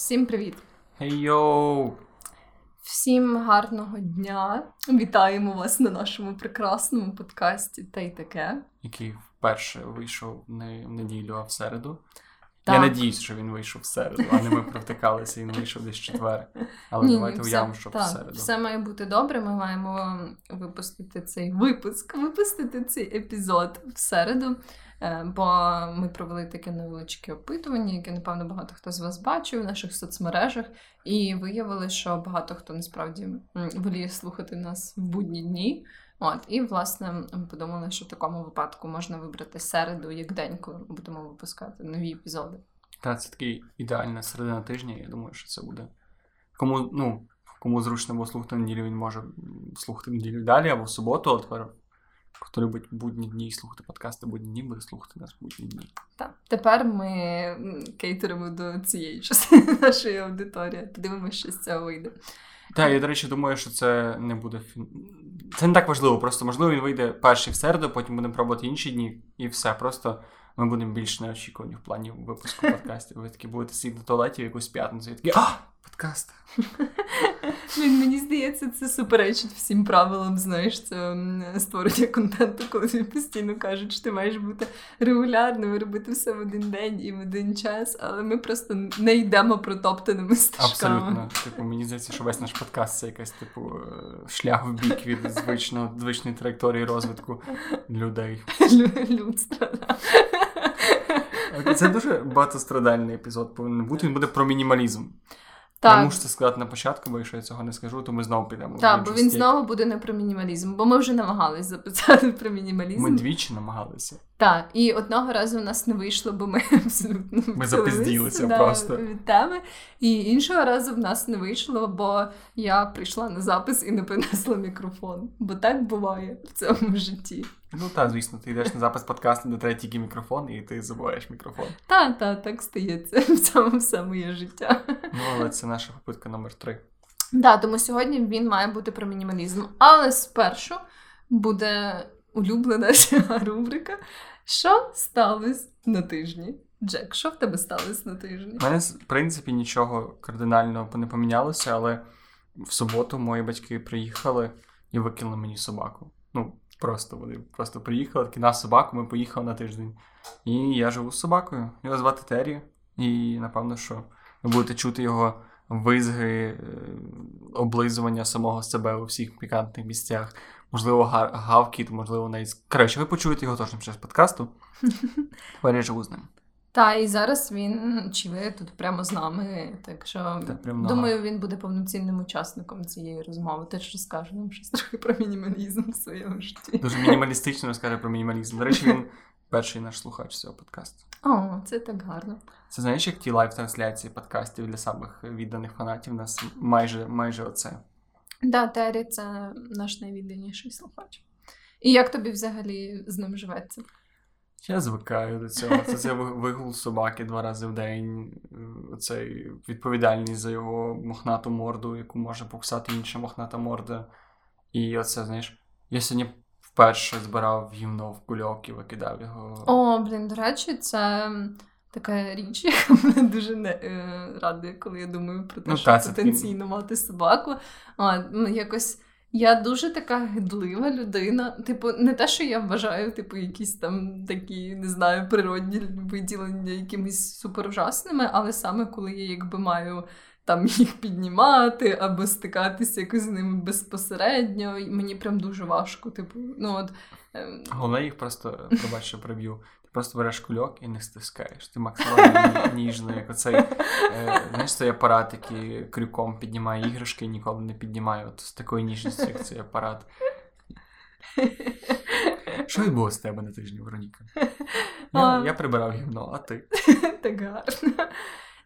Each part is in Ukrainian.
Всім привіт! Хей-йоу! Всім гарного дня! Вітаємо вас на нашому прекрасному подкасті та й таке. Який вперше вийшов не в неділю, а в середу. Так. Я надіюсь, що він вийшов в середу, а не ми провтикалися і він вийшов десь четвер. Але Ні, давайте ні, уявимо, що в середу. Все має бути добре. Ми маємо випустити цей випуск, випустити цей епізод в середу. Е, Бо ми провели таке невеличке опитування, яке, напевно, багато хто з вас бачив в наших соцмережах, і виявили, що багато хто насправді воліє слухати нас в будні дні. От, і, власне, подумали, що в такому випадку можна вибрати середу як день, коли ми будемо випускати нові епізоди. Та це такий ідеальна середина тижня, я думаю, що це буде. Кому, ну, кому зручно було слухати неділю, він може слухати неділю далі або в суботу, тепер хто любить будні дні і слухати подкасти будні дні, буде слухати нас будні дні. Так, тепер ми кейтеримо до цієї частини нашої аудиторії. Подивимося, що з цього вийде. Так, я, до речі, думаю, що це не буде фін... Це не так важливо, просто можливо він вийде перший в середу, потім будемо пробувати інші дні, і все. Просто ми будемо більш неочікувані в плані випуску подкастів. Ви такі будете сидіти в туалеті в якусь п'ятницю і такі а! Подкаст. Блін, мені здається, це суперечить всім правилам, знаєш, це створення контенту, коли тобі постійно кажуть, що ти маєш бути регулярним, робити все в один день і в один час, але ми просто не йдемо протоптаними стежками. Абсолютно. Типу, мені здається, що весь наш подкаст це якась, типу, е, шлях в бік від звичного, звичної траєкторії розвитку людей. Лю- Людство. да. Це дуже багатострадальний епізод повинен бути. Він буде про мінімалізм. Я мушу це сказати на початку, бо якщо я цього не скажу, то ми знову підемо. так, бо він стіль. знову буде не про мінімалізм, бо ми вже намагалися записати про мінімалізм. Ми двічі намагалися. Так, і одного разу в нас не вийшло, бо ми абсолютно Ми запизділися да, просто. від теми. І іншого разу в нас не вийшло, бо я прийшла на запис і не принесла мікрофон. Бо так буває в цьому житті. Ну так, звісно, ти йдеш на запис подкасту, де треба тільки мікрофон, і ти забуваєш мікрофон. Та, та, так стається в цьому все моє життя. Ну, але це наша попитка номер три. Да, тому сьогодні він має бути про мінімалізм. Але спершу буде улюблена ця рубрика. Що сталося на тижні? Джек, що в тебе сталося на тижні? У мене, в принципі, нічого кардинального не помінялося, але в суботу мої батьки приїхали і викинули мені собаку. Ну, просто вони просто приїхали, такі на собаку, ми поїхали на тиждень. І я живу з собакою. Його звати Террі. І напевно, що ви будете чути його визги, е, облизування самого себе у всіх пікантних місцях. Можливо, гавкіт, можливо, навіть. Коротше, ви почуєте його точно час подкасту. Тепер я живу з ним. Та і зараз він чи ви тут прямо з нами. Так що Так, прямо думаю, він буде повноцінним учасником цієї розмови. Теж розкаже нам щось трохи про мінімалізм в своєму житті. Дуже мінімалістично розкаже про мінімалізм. До речі, він перший наш слухач цього подкасту. О, це так гарно. Це знаєш, як ті лайв-трансляції подкастів для самих відданих фанатів, у нас майже майже оце. Да, Террі це наш найвідданіший слухач. І як тобі взагалі з ним живеться? Я звикаю до цього. Це, це вигул собаки два рази в день. е, Цей відповідальність за його мохнату морду, яку може покусати інша мохната морда. І оце, знаєш, я сьогодні вперше збирав гівно в кульок і викидав його. О, блін, до речі, це така річ, яка мене дуже не е, радує, коли я думаю про те, Ну, що потенційно мати собаку. А, ну, якось я дуже така гидлива людина. Типу, не те, що я вважаю, типу, якісь там такі, не знаю, природні виділення якимись супер ужасними, але саме коли я якби маю. Там їх піднімати або стикатися якось з ними безпосередньо. Мені прям дуже важко. Типу, ну от ем, Головне їх просто, пробач, що приб'ю. Просто береш кульок і не стискаєш. Ти максимально ні- ніжно, як оцей. Е, знаєш, цей апарат, який крюком піднімає іграшки і ніколи не піднімає. От з такою ніжністю, як цей апарат. Що відбулося з тебе на тижні, Вероніка? Я, я прибирав гімно, а ти? Так гарно.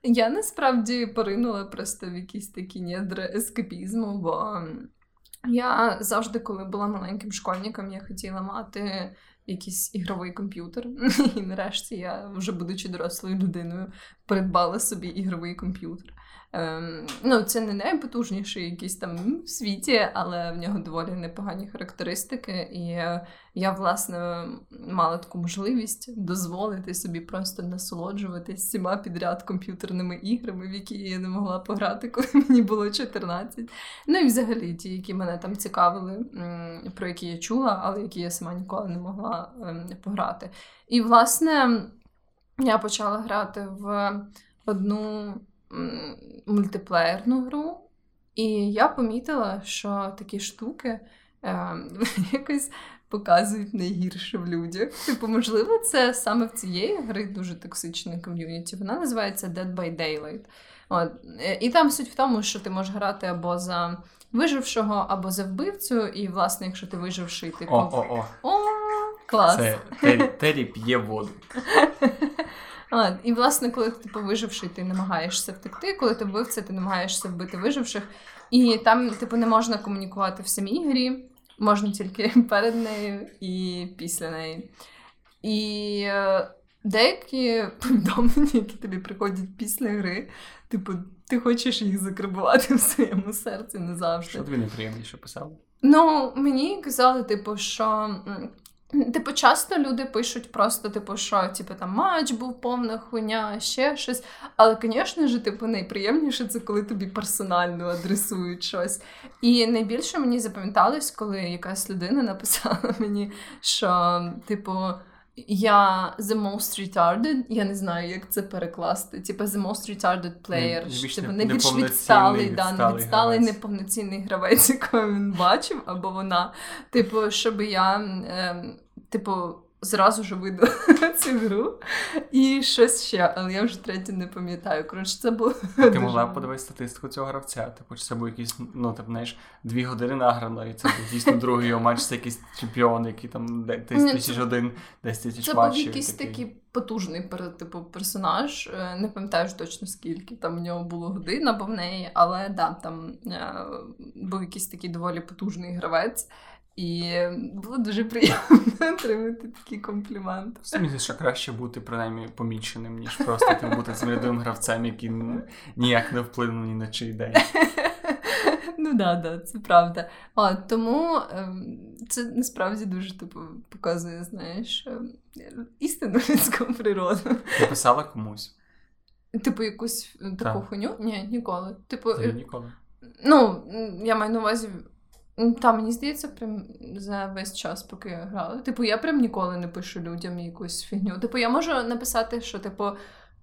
Я насправді поринула просто в якісь такі недра ескапізму, бо я завжди, коли була маленьким школьником, я хотіла мати якийсь ігровий комп'ютер. І нарешті я, вже будучи дорослою людиною, придбала собі ігровий комп'ютер. Ем, ну, Це не найпотужніший якийсь там в світі, але в нього доволі непогані характеристики. І я, власне, мала таку можливість дозволити собі просто насолоджуватися всіма підряд комп'ютерними іграми, в які я не могла пограти, коли мені було 14. Ну і взагалі ті, які мене там цікавили, про які я чула, але які я сама ніколи не могла ем, пограти. І, власне, я почала грати в одну мультиплеєрну гру, і я помітила, що такі штуки е, якось показують найгірше в людях. Типу, можливо, це саме в цієї гри дуже токсичне ком'юніті. Вона називається Dead by Daylight. От. І там суть в тому, що ти можеш грати або за вижившого, або за вбивцю, і, власне, якщо ти виживший, ти О-о-о. О, клас! Це Террі п'є воду. І, власне, коли ти типу, виживший, ти намагаєшся втекти, коли ти вбивця, ти намагаєшся вбити виживших. І там, типу, не можна комунікувати в самій грі, можна тільки перед нею і після неї. І е, деякі повідомлення, які тобі приходять після гри, типу, ти хочеш їх закарбувати в своєму серці не завжди. Що тобі неприємніше писали? Ну, мені казали, типу, що Типу, часто люди пишуть просто, типу, що типу, там матч був повна хуйня, ще щось. Але, звісно ж, типу, найприємніше це коли тобі персонально адресують щось. І найбільше мені запам'яталось, коли якась людина написала мені, що, типу. Я the most retarded, я не знаю, як це перекласти. Типу, the most retarded player. Не, типу, найбільш відсталий, да, невідсталий, неповноцінний гравець, якого він бачив, або вона. Типу, щоб я. Е, типу, зразу ж видала цю гру і щось ще, але я вже третє не пам'ятаю. Коротше, це було. Ти дуже... могла подивитися статистику цього гравця. Типу, чи це був якийсь, ну ти знаєш, дві години награно, і це був дійсно другий його матч, це якийсь чемпіон, який там 10 тисяч один, 10 тисяч матчів. Це був якийсь такий потужний типу, персонаж. Е, не пам'ятаю ж точно скільки там в нього було годин або в неї, але да, там е, був якийсь такий доволі потужний гравець. І було дуже приємно отримати такі компліменти. Мені що краще бути принаймні поміченим, ніж просто тим бути цим рядовим гравцем, який ніяк не вплинув ні на чий день. Ну да, да, це правда. А, Тому ем, це насправді дуже типу, показує, знаєш, ем, істинну людську природу. Ти писала комусь? Типу, якусь таку так. хуйню? Ні, ніколи. Типу, Ти ніколи. Ну, я маю на увазі. Та, мені здається, прям за весь час, поки я грала. Типу, я прям ніколи не пишу людям якусь фігню. Типу, я можу написати, що, типу,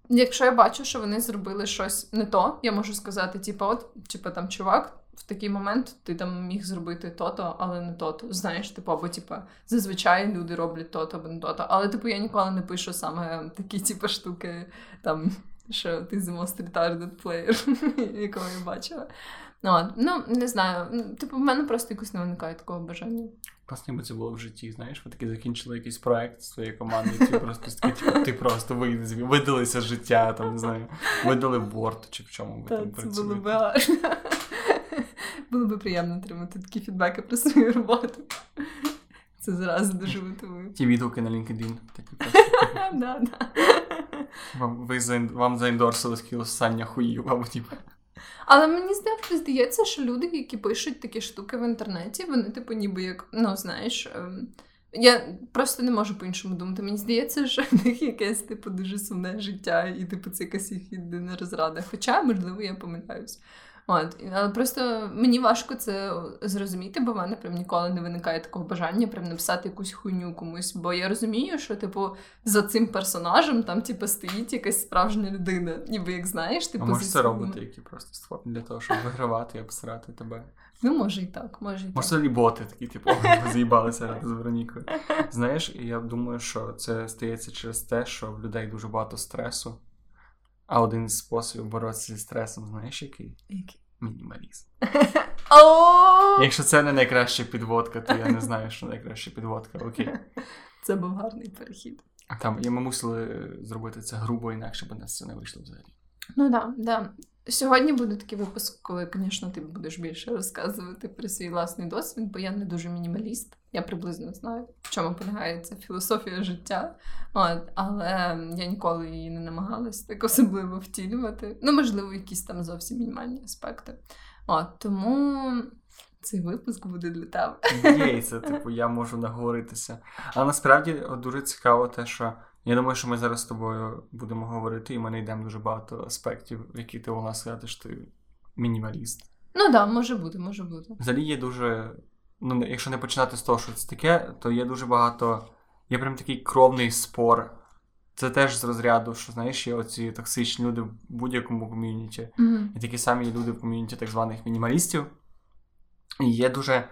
якщо я бачу, що вони зробили щось не то, я можу сказати, типу, от, типу, там, чувак, в такий момент ти там міг зробити то-то, але не то-то. Знаєш, типу, або типу, зазвичай люди роблять то-то або не то-то. Але, типу, я ніколи не пишу саме такі, типу, штуки, там, що ти the most retarded player, якого я бачила. Ну, ну, не знаю. Типу, в мене просто якось не виникає такого бажання. Класно, ніби це було в житті, знаєш, ви таки закінчили якийсь проект з своєю командою, ти просто такі, ти просто видалися з життя, там, не знаю, видали в Word чи в чому ви там працюєте. Це було б гарно. Було б приємно отримати такі фідбеки про свою роботу. Це зразу дуже мотивує. Ті відгуки на LinkedIn. Вам заіндорсили скіл ссання хуїв, або типу. Але мені здається, що люди, які пишуть такі штуки в інтернеті, вони, типу, ніби як, ну, знаєш. Ем, я просто не можу по-іншому думати. Мені здається, що в них якесь типу дуже сумне життя, і типу це якась їх єдина розрада. Хоча, можливо, я помиляюсь. От, але просто мені важко це зрозуміти, бо в мене прям ніколи не виникає такого бажання прям написати якусь хуйню комусь. Бо я розумію, що, типу, за цим персонажем там, типу, стоїть якась справжня людина. Ніби як знаєш, типу. А може це роботи, які просто створені для того, щоб вигравати і обсирати тебе. Ну, може і так, може і так. Може, боти такі, типу, заїбалися з Веронікою. Знаєш, я думаю, що це стається через те, що в людей дуже багато стресу. А один з способів боротися зі стресом, знаєш який? Який? Мінімалізм. Якщо це не найкраща підводка, то я не знаю, що найкраща підводка. Окей. Це був гарний перехід. Там і ми мусили зробити це грубо, інакше бо нас це не вийшло взагалі. Ну так, да, да. Сьогодні буде такий випуск, коли, звісно, ти будеш більше розказувати про свій власний досвід, бо я не дуже мінімаліст. Я приблизно знаю, в чому полягає ця філософія життя. От, Але я ніколи її не намагалась так особливо втілювати. Ну, можливо, якісь там зовсім мінімальні аспекти. От, Тому цей випуск буде для тебе. Є, це, типу, я можу наговоритися. А насправді дуже цікаво те, що. Я думаю, що ми зараз з тобою будемо говорити, і ми знайдемо дуже багато аспектів, які ти нас сказати, що ти мінімаліст. Ну так, да, може бути, може бути. Взагалі є дуже. Ну, якщо не починати з того, що це таке, то є дуже багато. Є прям такий кровний спор. Це теж з розряду, що знаєш, є оці токсичні люди в будь-якому ком'юніті. Mm-hmm. І такі самі люди в ком'юніті так званих мінімалістів. І є дуже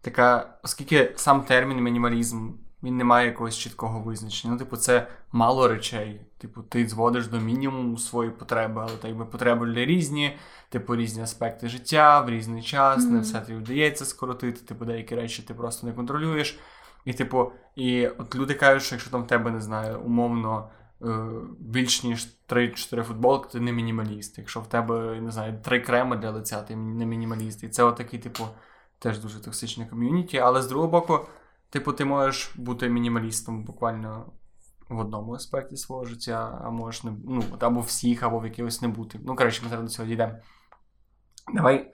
така, оскільки сам термін мінімалізм він не має якогось чіткого визначення. Ну, типу, це мало речей. Типу, ти зводиш до мінімуму свої потреби, але так би потреби для різні, типу різні аспекти життя в різний час, mm-hmm. не все тобі вдається скоротити, типу, деякі речі ти просто не контролюєш. І, типу, і от люди кажуть, що якщо там в тебе не знаю, умовно. Е, більш ніж 3-4 футболки, ти не мінімаліст. Якщо в тебе не знаю, 3 креми для лиця, ти не мінімаліст. І це отакий, типу, теж дуже токсичне ком'юніті. Але з другого боку, Типу, ти можеш бути мінімалістом буквально в одному аспекті свого життя, а можеш не ну, або всіх, або в якихось не бути. Ну, коротше, ми зараз до цього дійдемо. Давай.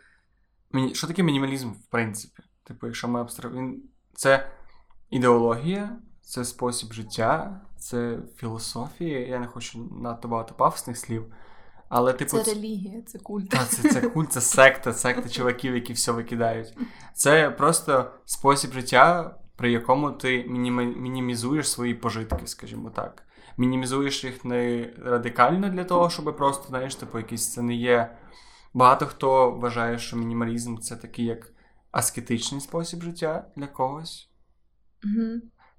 Що таке мінімалізм, в принципі? Типу, якщо ми абстрагуємо. Це ідеологія, це спосіб життя, це філософія. Я не хочу надто багато пафосних слів. Але, типу, Це релігія, це культ. Та, це, це культ, це секта, секта чуваків, які все викидають. Це просто спосіб життя, при якому ти мінімізуєш свої пожитки, скажімо так. Мінімізуєш їх не радикально для того, щоб просто, знаєш, типу, якісь це не є. Багато хто вважає, що мінімалізм це такий як аскетичний спосіб життя для когось. Mm-hmm.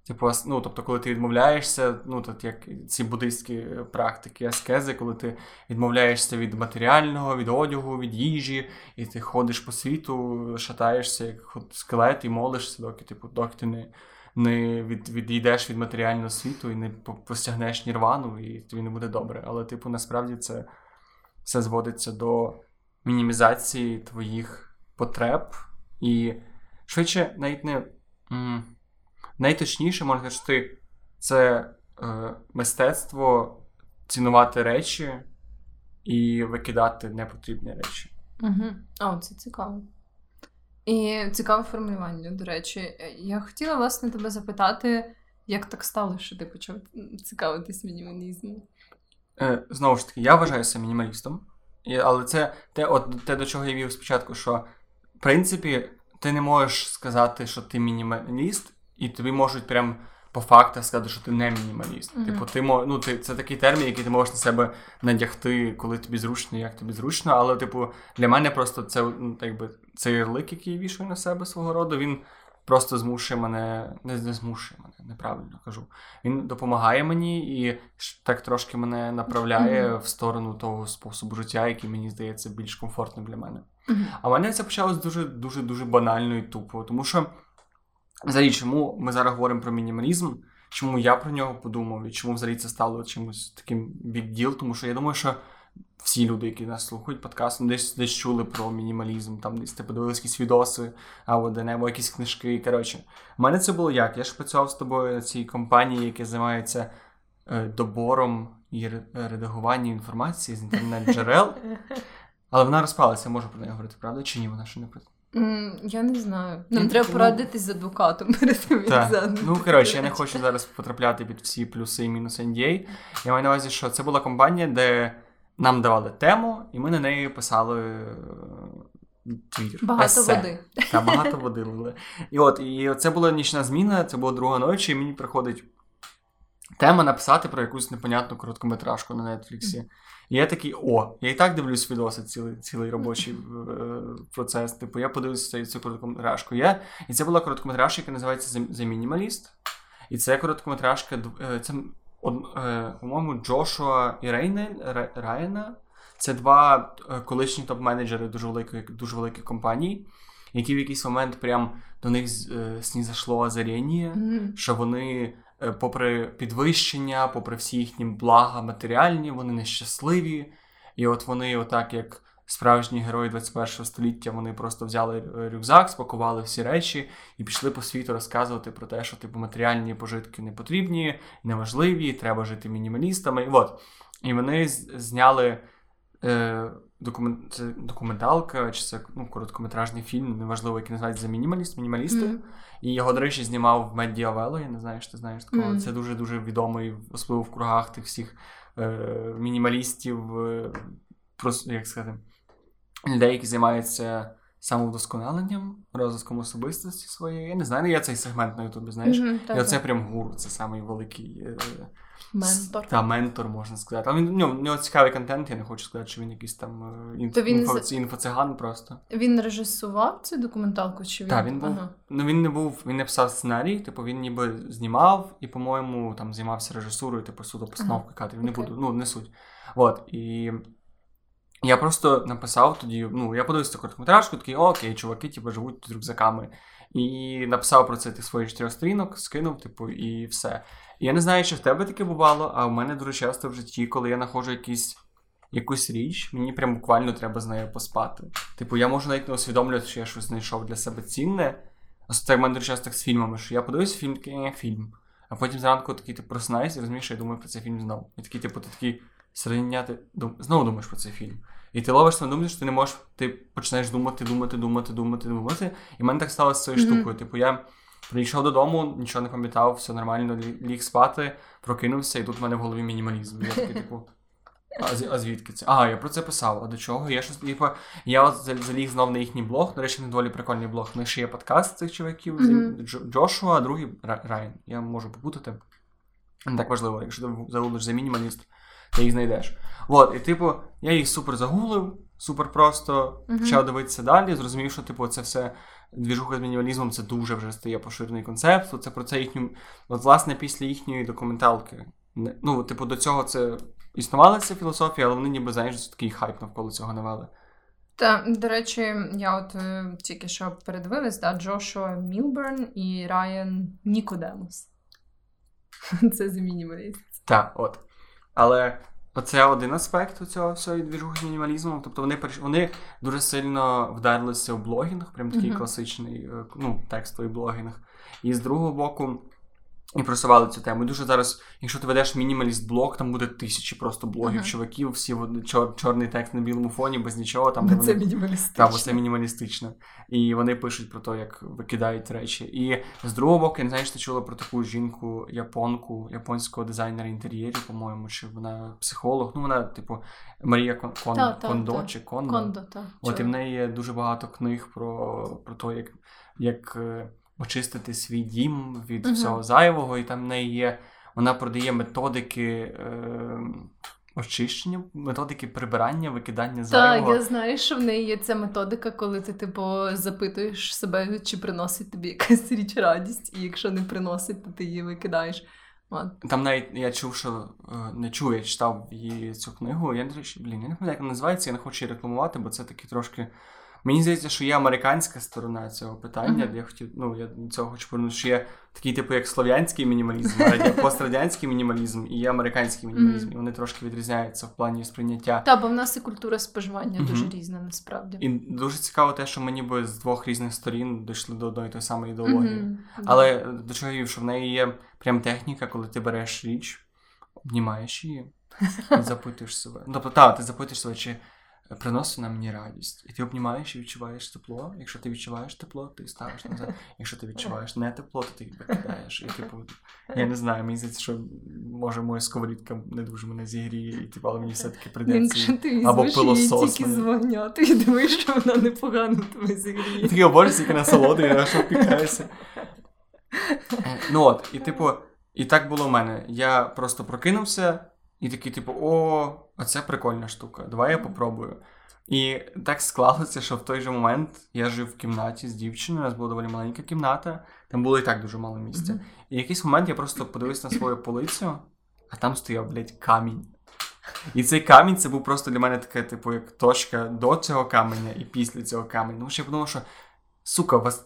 Типу, ну, тобто, коли ти відмовляєшся, ну, тут як ці буддистські практики, аскези, коли ти відмовляєшся від матеріального, від одягу, від їжі, і ти ходиш по світу, шатаєшся як скелет і молишся, доки типу, доки ти не не від, відійдеш від матеріального світу і не постягнеш нірвану, і тобі не буде добре. Але, типу, насправді це все зводиться до мінімізації твоїх потреб, і швидше навіть не. Найточніше можна сказати, це е, мистецтво цінувати речі і викидати непотрібні речі. Угу. О, це цікаво. І цікаве формулювання, до речі. Я хотіла власне тебе запитати, як так стало, що ти почав цікавитись мінімалізмом? Е, Знову ж таки, я вважаюся мінімалістом, але це те, от, те, до чого я вів спочатку, що в принципі ти не можеш сказати, що ти мінімаліст, і тобі можуть прям по фактах сказати, що ти не мінімаліст. Mm-hmm. Типу, ти ну, ти, це такий термін, який ти можеш на себе надягти, коли тобі зручно, як тобі зручно. Але, типу, для мене просто це ну, якби, цей ярлик, який я вішаю на себе свого роду, він просто змушує мене, не, не змушує мене, неправильно кажу. Він допомагає мені і так трошки мене направляє mm-hmm. в сторону того способу життя, який мені здається більш комфортним для мене. Mm-hmm. А в мене це почалось дуже дуже дуже банально і тупо, тому що. Взагалі, чому ми зараз говоримо про мінімалізм? Чому я про нього подумав і чому взагалі це стало чимось таким відділ? Тому що я думаю, що всі люди, які нас слухають подкаст, десь десь чули про мінімалізм, там десь ти подивились якісь відоси або де-небудь якісь книжки. Коротше, у мене це було як? Я ж працював з тобою на цій компанії, яка займається е, добором і редагуванням інформації з інтернет-джерел. Але вона розпалася, можу про неї говорити, правда? Чи ні? Вона ще не працює? Я не знаю. Нам треба ну, порадитись з адвокатом перед тим, як Ну, коротше, я не хочу зараз потрапляти під всі плюси і мінуси NDA. Я маю на увазі, що це була компанія, де нам давали тему, і ми на неї писали е, твір. Багато есе. води. Так, багато води лили. І от, і це була нічна зміна, це була друга ночі, і мені приходить тема написати про якусь непонятну короткометражку на Нетфліксі. І я такий, о, я і так дивлюсь відоси цілий цілий робочий е, процес. Типу, я подивився цю короткометражку. Я, І це була короткометражка, яка називається The Minimalist. І це короткометражка, е, це, е, по-моєму, Джошуа і Рейне, Райана. Це два е, колишні топ-менеджери дуже великої дуже великої компанії, які в якийсь момент прям до них е, снізашло озаріння, mm-hmm. що вони Е, попри підвищення, попри всі їхні блага матеріальні, вони нещасливі. І от вони, отак, як справжні герої 21 століття, вони просто взяли рюкзак, спакували всі речі і пішли по світу розказувати про те, що типу матеріальні пожитки не потрібні, неважливі, треба жити мінімалістами. І от. І вони зняли. Е, документ, це документалка, чи це ну, короткометражний фільм, неважливо, який називається за мінімаліст, мінімалісти. Mm. І його, до речі, знімав в Медіавело, я не знаю, що ти знаєш такого. Mm. Це дуже-дуже відомий, особливо в кругах тих всіх е, мінімалістів, е, просто, як сказати, людей, які займаються самовдосконаленням, розвитком особистості своєї. Я не знаю, я цей сегмент на Ютубі, знаєш. Mm-hmm, і оце прям гуру, це самий великий. Е, Ментор. Та ментор, можна сказати. Але він ну, в нього цікавий контент, я не хочу сказати, що він якийсь там е, інф... він... інфо... інфоциган просто. Він режисував цю документалку? чи він? Так, він був. Ага. Ну він не був, він не писав сценарій, типу він ніби знімав і, по-моєму, там займався режисурою, типу судопостановки ага. кадрів. Не okay. буду, ну не суть. От. І я просто написав тоді, ну, я подивився короткометражку, такий, окей, чуваки, типу, живуть з рюкзаками. І написав про це тих своїх чотирьох сторінок, скинув, типу, і все. Я не знаю, чи в тебе таке бувало, а в мене дуже часто в житті, коли я знаходжу якісь, якусь річ, мені прям буквально треба з нею поспати. Типу, я можу навіть не усвідомлювати, що я щось знайшов для себе цінне. Особливо в мене дуже часто так з фільмами, що я подивився фільм, такий фільм. А потім зранку такий ти просинаєшся і розумієш, що я думаю про цей фільм знову. І такий, типу, ти такий середня, ти дум... знову думаєш про цей фільм. І ти ловиш на думку, що ти не можеш, ти починаєш думати, думати, думати, думати, думати. І в мене так сталося з цією mm-hmm. штукою. Типу, я Прийшов додому, нічого не пам'ятав, все нормально, ліг спати, прокинувся, і тут в мене в голові мінімалізм. Я такий, типу, а, а звідки це? А, я про це писав. А до чого? Я щось, типу, я от заліг знов на їхній блог. До речі, не доволі прикольний блог. У них ще є подкаст цих чуваків, mm-hmm. Джошуа, а другий Райан. Я можу попутати. Не так важливо, якщо ти загуглиш за мінімаліст, ти їх знайдеш. От, і типу, я їх супер загуглив, супер просто почав дивитися далі, зрозумів, що типу, це все двіжуха з мінімалізмом це дуже вже стає поширений концепт. Це про це їхню, от, власне, після їхньої документалки. Ну, типу, до цього це існувала ця філософія, але вони ніби знаєш, такий хайп навколо цього навели. Та, до речі, я от е, тільки що передивилась, да, Джошуа Мілберн і Райан Нікодемус. Це за мінімаліст. Так, от. Але це один аспект у цього всього двіжухи з мінімалізмом. Тобто вони вони дуже сильно вдарилися в блогінг, прям такий mm-hmm. класичний е, ну, текстовий блогінг. І з другого боку, і просували цю тему. І дуже зараз, якщо ти ведеш мінімаліст-блог, там буде тисячі просто блогів, uh-huh. чуваків, всі чор, чорний текст на білому фоні, без нічого. Там, де Це вони... мінімалістично. Так, бо це мінімалістично. І вони пишуть про те, як викидають речі. І з другого боку, я не знаю, що ти чула про таку жінку, японку, японського дизайнера інтер'єрів, по-моєму, чи вона психолог. Ну, вона, типу, Марія Кон... Кон... та, Кондо та, чи Кондо. Кондо та, От і в неї є дуже багато книг про, про те, як. як е, очистити свій дім від uh всього зайвого, і там в неї є. Вона продає методики е, очищення, методики прибирання, викидання зайвого. Так, я знаю, що в неї є ця методика, коли ти, типу, запитуєш себе, чи приносить тобі якась річ радість, і якщо не приносить, то ти її викидаєш. От. Там навіть я чув, що е, не чув, я читав її цю книгу. Я, блін, я не пам'ятаю, як вона називається, я не хочу її рекламувати, бо це таки трошки Мені здається, що є американська сторона цього питання, mm-hmm. я хотів, ну я до цього хочу повернути, що є такий, типу, як слов'янський мінімалізм, пострадянський мінімалізм і є американський мінімалізм, mm-hmm. і вони трошки відрізняються в плані сприйняття. Так, бо в нас і культура споживання mm-hmm. дуже різна, насправді. І дуже цікаво те, що ми ніби з двох різних сторін дійшли до одної тої самої ідеології. Але до чого я що в неї є прям техніка, коли ти береш річ, обнімаєш її і запитуєш себе. Ну, тобто, так, ти запитуєш себе, чи приносить нам мені радість. І ти обнімаєш і відчуваєш тепло. Якщо ти відчуваєш тепло, ти ставиш назад. Якщо ти відчуваєш не тепло, то ти їх викидаєш. І типу, я не знаю, мені здається, що може моя сковорідка не дуже мене зігріє, і типу, але мені все-таки придеться. Або пилосос. тільки звоняти і думаєш, що вона непогано тебе зігріє. Такий обожаю, скільки насолоди, я що впікаюся. Е, ну от, і типу, і так було в мене. Я просто прокинувся. І такий, типу, о, оце прикольна штука, давай я попробую. І так склалося, що в той же момент я жив в кімнаті з дівчиною, у нас була доволі маленька кімната, там було і так дуже мало місця. Mm-hmm. І в якийсь момент я просто подивився на свою полицю, а там стояв, блядь, камінь. І цей камінь це був просто для мене таке, типу, як точка до цього каменя і після цього каменя. Ну, ще я подумав, що сука, у вас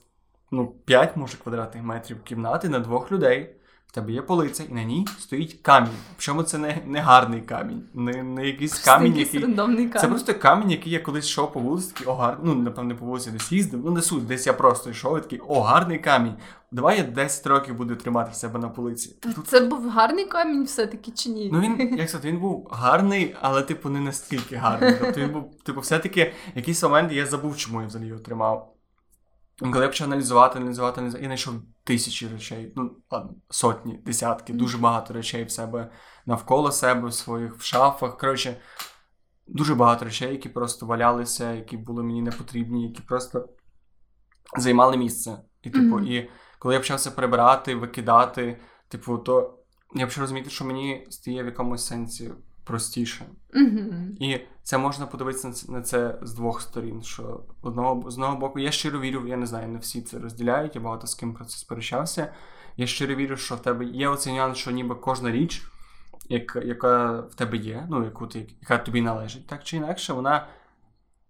ну, 5 може квадратних метрів кімнати на двох людей тебе є полиця, і на ній стоїть камінь. Причому це не, не гарний камінь, не, не якийсь камінь, який. Рандомний камінь. Це просто камінь, який я колись йшов по вулиці, такий, о, гарний, ну, напевне, по вулиці десь їздив, ну не суть, десь я просто йшов і такий, о, гарний камінь. Давай я 10 років буду тримати в себе на полиці. Тут... Це був гарний камінь все-таки чи ні? Ну він, як сказати, він був гарний, але, типу, не настільки гарний. Тобто він був, типу, все-таки якийсь момент я забув, чому я взагалі його тримав. Коли я почав аналізувати, аналізувати, аналізувати, я знайшов тисячі речей, ну ладно, сотні, десятки, дуже багато речей в себе навколо себе, в своїх в шафах. Коротше, дуже багато речей, які просто валялися, які були мені не потрібні, які просто займали місце. І, типу, Мгм. і коли я почався прибирати, викидати, типу, то я почав розуміти, що мені стає в якомусь сенсі простіше. Мгм. І це можна подивитися на це, з двох сторін. Що одного з одного боку, я щиро вірю, я не знаю, не всі це розділяють, я багато з ким про це сперечався. Я щиро вірю, що в тебе є оцей нюанс, що ніби кожна річ, яка, яка в тебе є, ну яку ти, яка тобі належить, так чи інакше, вона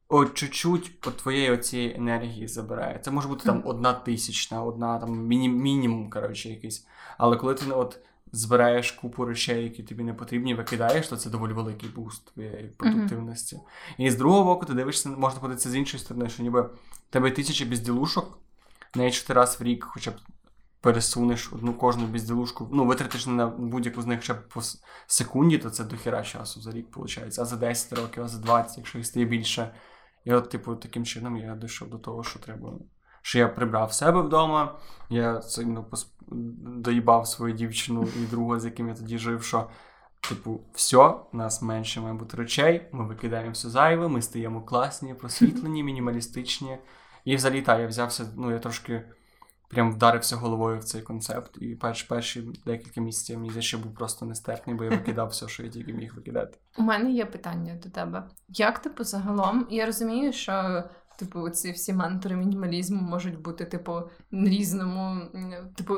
от чуть-чуть от твоєї оцієї енергії забирає. Це може бути там одна тисячна, одна там міні, мінімум, коротше, якийсь. Але коли ти от збираєш купу речей, які тобі не потрібні, викидаєш, то це доволі великий буст твоєї продуктивності. І з другого боку, ти дивишся, можна подивитися з іншої сторони, що ніби тебе тисячі безділушок, навіть що ти раз в рік хоча б пересунеш одну кожну безділушку, ну, витратиш на будь-яку з них хоча б по секунді, то це дохіра часу за рік виходить. А за 10 років, а за 20, якщо їх стає більше. І от, типу, таким чином я дійшов до того, що треба. Що я прибрав себе вдома, я сильно пос... доїбав свою дівчину і друга, з яким я тоді жив, що, типу, все, нас менше має бути речей, ми викидаємо все зайве, ми стаємо класні, просвітлені, мінімалістичні. І взагалі, так, я взявся, ну, я трошки прям вдарився головою в цей концепт. І перш, перші декілька місяців мені здається, був просто нестерпний, бо я викидав все, що я тільки міг викидати. У мене є питання до тебе. Як типу загалом? Я розумію, що типу ці всі ментори мінімалізму можуть бути, типу, на різному, типу,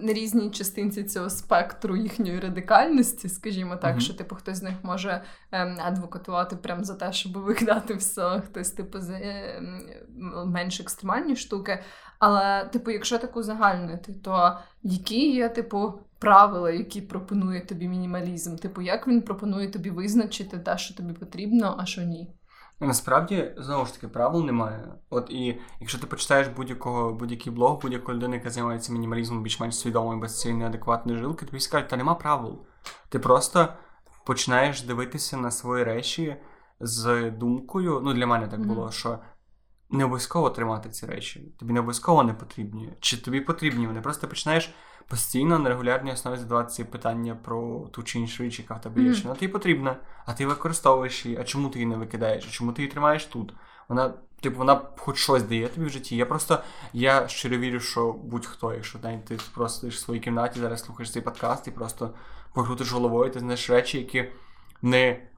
на різній частинці цього спектру їхньої радикальності, скажімо так, Мгм. що типу хтось з них може ем, адвокатувати прям за те, щоб викидати все, хтось, типу, за е, м, менш екстремальні штуки. Але, типу, якщо так узагальнити, то які є, типу, правила, які пропонує тобі мінімалізм? Типу, як він пропонує тобі визначити те, що тобі потрібно, а що ні? Насправді, знову ж таки, правил немає. От і якщо ти почитаєш будь-якого будь-який блог, будь-якої людини, яка займається мінімалізмом більш-менш свідомою, без цієї неадекватної жилки, тобі скажуть, та нема правил. Ти просто починаєш дивитися на свої речі з думкою. Ну, для мене так було, що не обов'язково тримати ці речі. Тобі не обов'язково не потрібні. Чи тобі потрібні вони? Просто починаєш постійно на регулярній основі задавати ці питання про ту чи іншу річ, яка в тебе є. Мгм. Чи вона тобі потрібна, а ти використовуєш її, а чому ти її не викидаєш? А чому ти її тримаєш тут? Вона, типу, вона хоч щось дає тобі в житті. Я просто я щиро вірю, що будь-хто, якщо навіть ти просто сидиш в своїй кімнаті, зараз слухаєш цей подкаст і просто покрутиш головою, ти знаєш речі, які не.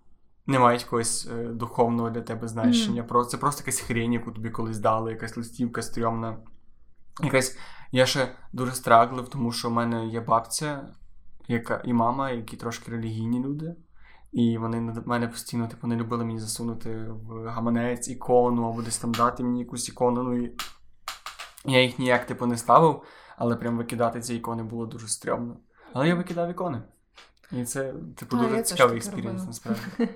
Не мають якогось е, духовного для тебе значення. Про Це просто якась хрень, яку тобі колись дали, якась листівка стрьомна. Якась. Я ще дуже страглив, тому що в мене є бабця, яка і мама, які трошки релігійні люди. І вони на мене постійно типу, не любили мені засунути в гаманець ікону або десь там дати мені якусь ікону. Ну і я їх ніяк типу, не ставив, але прям викидати ці ікони було дуже стрьомно. Але я викидав ікони. І це, типу, А, дуже цікавий experience, насправді. Я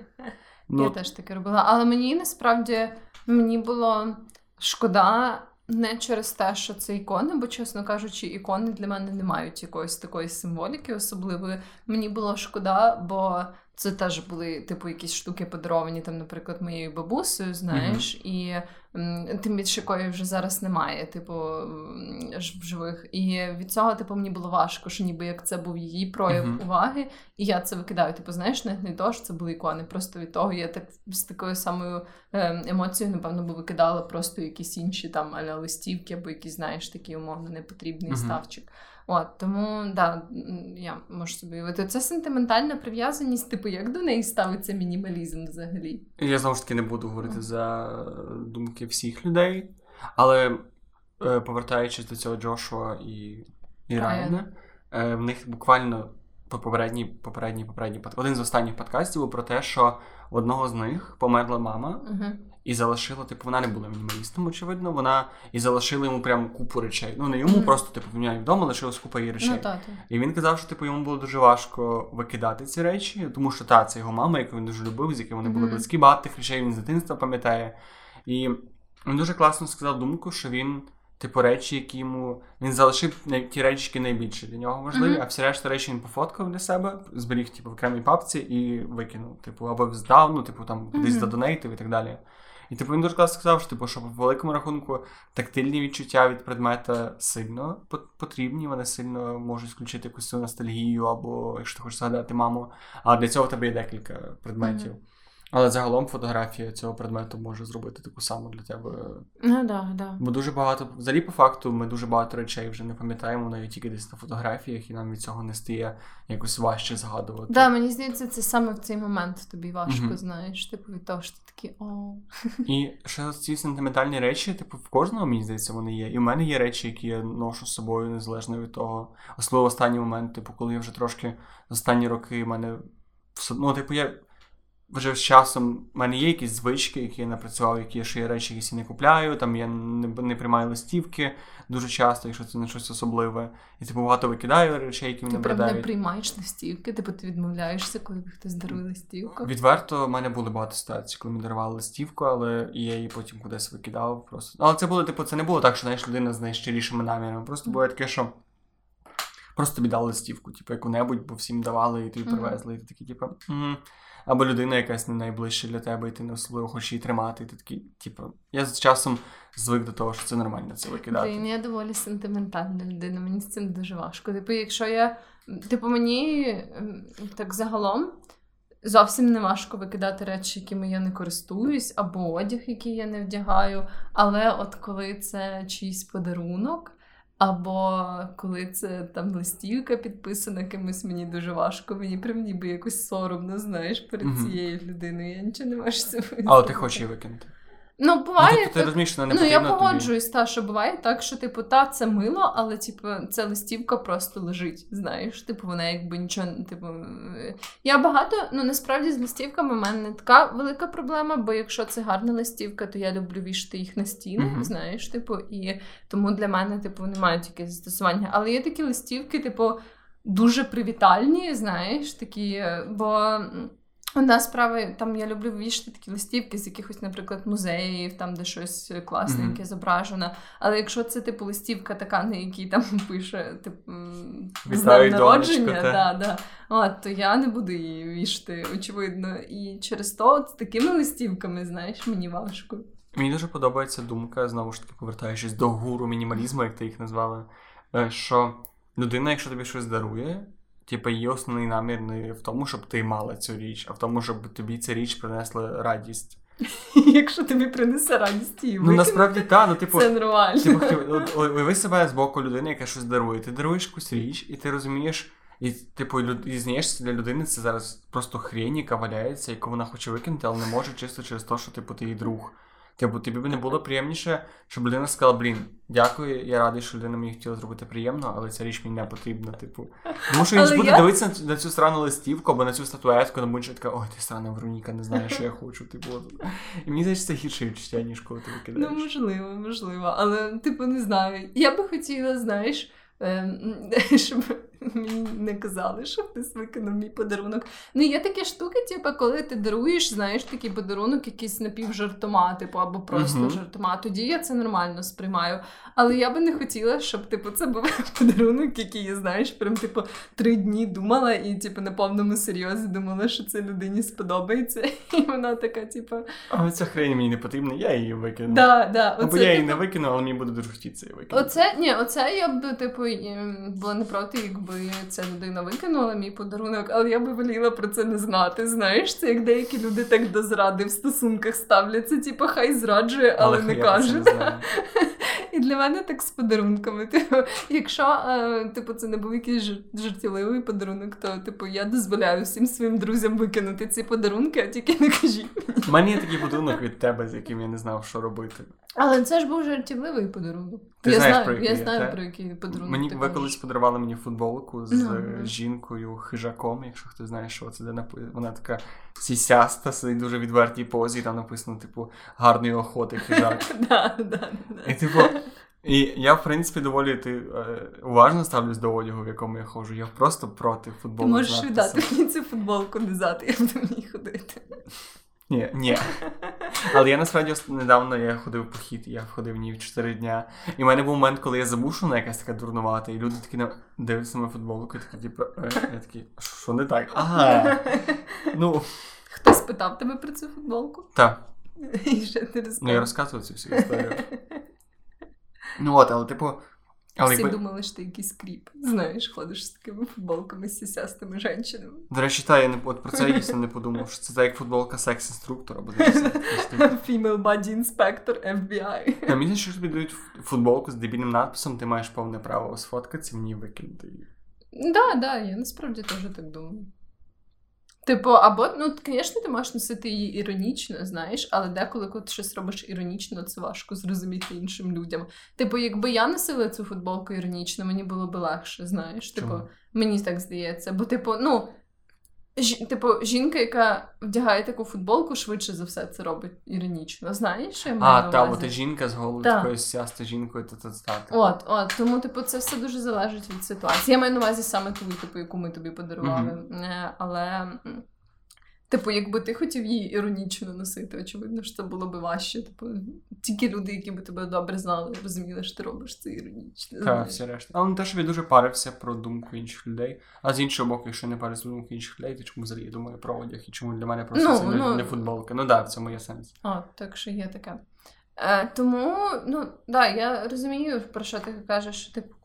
Ну, теж таке робила. Але мені насправді мені було шкода не через те, що це ікони, бо, чесно кажучи, ікони для мене не мають якоїсь такої символіки Особливо Мені було шкода, бо це теж були, типу, якісь штуки подаровані, там, наприклад, моєю бабусею, знаєш, і м, тим більше якої вже зараз немає, типу, в живих. І від цього, типу, мені було важко, що ніби як це був її прояв Мгм. уваги, і я це викидаю. Типу, знаєш, навіть не то, що це були ікони. Просто від того я так з такою самою е, емоцією, напевно, би викидала просто якісь інші там аля листівки, або якісь, знаєш, такий умовно непотрібний Мгм. ставчик. От тому да, я можу собі уявити. Це сентиментальна прив'язаність, типу, як до неї ставиться мінімалізм взагалі? Я знову ж таки не буду говорити за думки всіх людей, але е, повертаючись до цього Джошуа і, і Райана. Е, в них буквально попередній, попередній, попередній один з останніх подкастів був про те, що в одного з них померла мама. Угу. І залишила, типу, вона не була мінімалістом, очевидно. Вона і залишила йому прям купу речей. Ну, не йому, Мгм. просто, типу, в нього вдома лишилась купа її речей. Ну. І він казав, що типу йому було дуже важко викидати ці речі, тому що та це його мама, яку він дуже любив, з якою вони були Мгм. близькі, багато тих речей він з дитинства пам'ятає. І він дуже класно сказав думку, що він, типу, речі, які йому він залишив ті речі, які найбільше для нього важливі, Мгм. а всі решта речі він пофоткав для себе, зберіг типу в окремій папці і викинув. Типу, або здав, ну, типу, там кудись Мгм. задонейтив і так далі. І типу він дуже класно сказав, що типу, що по великому рахунку тактильні відчуття від предмета сильно потрібні, вони сильно можуть включити якусь ностальгію, або якщо ти хочеш згадати маму. А для цього в тебе є декілька предметів. Але загалом фотографія цього предмету може зробити таку саму для тебе. Ну, да, да. Бо дуже багато, взагалі, по факту, ми дуже багато речей вже не пам'ятаємо, навіть тільки десь на фотографіях, і нам від цього не стає якось важче згадувати. Да, мені здається, це саме в цей момент тобі важко, Мгм. знаєш, типу від того, що ти такий о. І ще ці сентиментальні речі, типу, в кожного, мені здається, вони є. І в мене є речі, які я ношу з собою незалежно від того. Особливо останній момент, типу, коли я вже трошки останні роки в мене. Ну, типу, я вже з часом в мене є якісь звички, які я напрацював, які я ще є речі, які я не купляю. Там я не, не приймаю листівки дуже часто, якщо це не щось особливе. І типу багато викидаю речей, які Ти мене прям не приймаєш листівки, типу ти відмовляєшся, коли хтось дарує листівку. Відверто, в мене були багато ситуацій, коли мені дарували листівку, але я її потім кудись викидав. Просто. Але це було, типу, це не було так, що знаєш, людина з найщирішими намірами. Просто було таке, що просто тобі дали листівку, типу, яку-небудь, бо всім давали, і тобі Мгм. привезли, і ти такий, типу, «М». або людина якась не найближча для тебе, і ти не особливо хочеш її тримати. І ти такий, типу, я з часом звик до того, що це нормально це викидати. Блін, я доволі сентиментальна людина, мені з цим дуже важко. Типу, якщо я. Типу, мені так загалом зовсім не важко викидати речі, якими я не користуюсь, або одяг, який я не вдягаю. Але от коли це чийсь подарунок, або коли це там листівка підписана кимось, мені дуже важко. Мені прям ніби якось соромно, знаєш, перед Мгм. цією людиною. Я нічого не можу себе. Але ти хочеш її викинути. Ну, Ну, буває. тобто, ти так- розумієш, що не Ну, я тобі. погоджуюсь, та, що буває так, що, типу, та, це мило, але, типу, ця листівка просто лежить, знаєш, типу, вона якби нічого, типу. Я багато, ну, насправді з листівками в мене не така велика проблема, бо якщо це гарна листівка, то я люблю вішати їх на стіни, Мгм. знаєш, типу, і тому для мене, типу, вони мають застосування. Але є такі листівки, типу, дуже привітальні, знаєш, такі, е, бо. Одна справа, там я люблю вішати такі листівки з якихось, наприклад, музеїв, там де щось класненьке Мгм. зображено. Але якщо це типу листівка така, на якій там пише типу з днем народження, донечко, та. да, да. От, то я не буду її вішати, очевидно. І через то от з такими листівками, знаєш, мені важко. Мені дуже подобається думка, знову ж таки, повертаючись до гуру мінімалізму, як ти їх назвала, е, що людина, якщо тобі щось дарує, типу, її основний намір не в тому, щоб ти мала цю річ, а в тому, щоб тобі ця річ принесла радість. Якщо тобі принесе радість її Ну насправді так, ну типу. це нормально. Типу, уяви себе з боку людини, яка щось дарує. Ти даруєш якусь річ, і ти розумієш, і типу, і знаєш, для людини це зараз просто хрень, яка валяється, яку вона хоче викинути, але не може чисто через те, що типу ти її друг. Типу, тобі б не було приємніше, щоб людина сказала, блін, дякую, я радий, що людина мені хотіла зробити приємно, але ця річ мені не потрібна, типу. Тому що він ж буде я- дивитися на цю, на цю странну листівку або на цю статуетку, на будь-що така, ой, ти странна Вероніка, не знає, що я хочу. Типу, і мені здається, це гірше відчуття, ніж коли ти Ну, можливо, можливо. Але, типу, не знаю. Я би хотіла, знаєш, ем, щоб мені не казали, що хтось викинув мій подарунок. Ну, є такі штуки, типу, коли ти даруєш, знаєш, такий подарунок, якийсь напівжартома, типу, або просто Мгм. жартома. Тоді я це нормально сприймаю. Але я би не хотіла, щоб, типу, це був подарунок, який я, знаєш, прям, типу, три дні думала і, типу, на повному серйозі думала, що це людині сподобається. І вона така, типу, А ця хрень мені не потрібна, я її викину. да, да, Або я її типу, не викину, але мені буде дуже хотіться її викинути. Оце ні, оце я б типу ем, була не проти, якби ця людина викинула мій подарунок, але я би воліла про це не знати. Знаєш, це як деякі люди так до зради в стосунках ставляться, типу, хай зраджує, але, не я каже. І для мене так з подарунками. Типу, якщо е, типу, це не був якийсь жартівливий подарунок, то типу я дозволяю всім своїм друзям викинути ці подарунки, а тільки не кажіть. У мене є такий подарунок від тебе, з яким я не знав, що робити. Але це ж був жартівливий подарунок. Ти я знаєш, знаю, про який я знаю та? про який подарунок. Мені ви колись подарували мені футболку з ну. жінкою хижаком, якщо хтось знає, що це де написано. Вона така сісяста, сидить дуже відвертій позі, там написано, типу, гарний охоти хижак. І типу, і я, в принципі, доволі ти, е, уважно ставлюсь до одягу, в якому я ходжу. Я просто проти Ти футболу. можеш віддати мені цю футболку назад, я буду в ній ходити. Ні, ні. Але я насправді недавно я ходив похід, я ходив в ній в 4 дня. І в мене був момент, коли я забув, що вона якась така дурнувата, і люди такі на дивляться на мою футболку, і такі, типу, е, я такий, що не так? Ага. Ну, Хтось питав тебе про цю футболку? так. І ще ти Ну, я розказував цю всю історію. Ну от, але типу. Але Всі якби, думали, що ти якийсь кріп. Знаєш, ходиш з такими футболками з сісястими жінками. до речі, та, я не, от про це дійсно не подумав, що це так як футболка секс-інструктора, або. Female Body Inspector FBI. Та мені що тобі дають футболку з дебільним надписом, ти маєш повне право сфоткатися ній викинути її. Да, так, да, я насправді теж так думаю. Типу, або, ну, звісно, ти можеш носити її іронічно, знаєш, але деколи, коли ти щось робиш іронічно, це важко зрозуміти іншим людям. Типу, якби я носила цю футболку іронічно, мені було б легше, знаєш. Типу, Чому? мені так здається. Бо, типу, ну. Ж, типу, жінка, яка вдягає таку футболку, швидше за все це робить іронічно. Знаєш, що я маю А, на та, увазі? бо ти жінка з голою Та. такою сясти жінкою, та та та. От, от, тому, типу, це все дуже залежить від ситуації. Я маю на увазі саме ту, типу, яку ми тобі подарували. Е, Але, типу, якби ти хотів її іронічно носити, очевидно, що це було б важче. Типу, тільки люди, які би тебе добре знали, розуміли, що ти робиш це іронічно. Та, все решта. Але не те, що я дуже парився про думку інших людей. А з іншого боку, якщо не парився про думку інших людей, то чому взагалі я думаю про одяг і чому для мене просто Ну, це ну. не футболка. Ну так, да, в цьому є сенс. О, так що є таке. Е, тому, ну, да, я розумію, про що ти кажеш, що типу,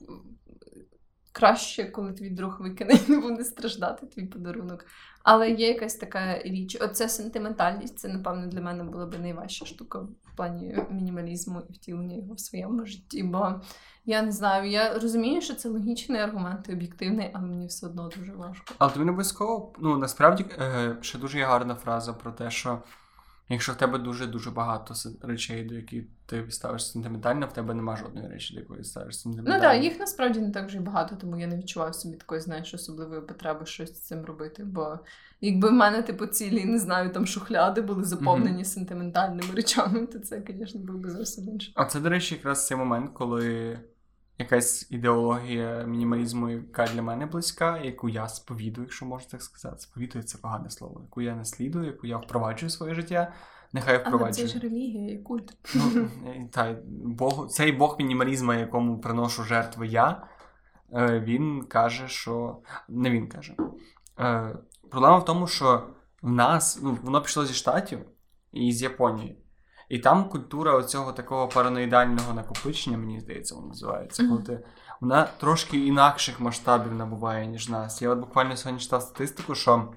краще, коли твій друг викине і не буде страждати твій подарунок. Але є якась така річ. Оце сентиментальність, це, напевно, для мене була б найважча штука в плані мінімалізму і втілення його в своєму житті. Бо я не знаю, я розумію, що це логічний аргумент і об'єктивний, але мені все одно дуже важко. Але тобі не обов'язково, ну насправді е, ще дуже гарна фраза про те, що якщо в тебе дуже-дуже багато речей, до яких ти ставиш сентиментально, в тебе нема жодної речі, до якої ставиш Ну сентиментально. так, їх насправді не так вже й багато, тому я не відчуваю собі такої, знаєш, особливої потреби щось з цим робити. Бо якби в мене, типу, цілі, не знаю, там шухляди були заповнені сентиментальними речами, то це, звісно, був би зовсім інше. А це, до речі, якраз цей момент, коли якась ідеологія мінімалізму, яка для мене близька, яку я сповідую, якщо можна так сказати. Сповідую це погане слово, яку я наслідую, яку я впроваджую в своє життя. Нехай Але це ж релігія і культ. Ну, е, та, Бог, цей Бог мінімалізму, якому приношу жертви я, е, він каже, що. Не він каже. Е, Проблема в тому, що в нас ну, воно пішло зі Штатів і з Японії. І там культура оцього такого параноїдального накопичення, мені здається, воно називається. Коли ти, вона трошки інакших масштабів набуває, ніж нас. Я от буквально сьогодні читав статистику, що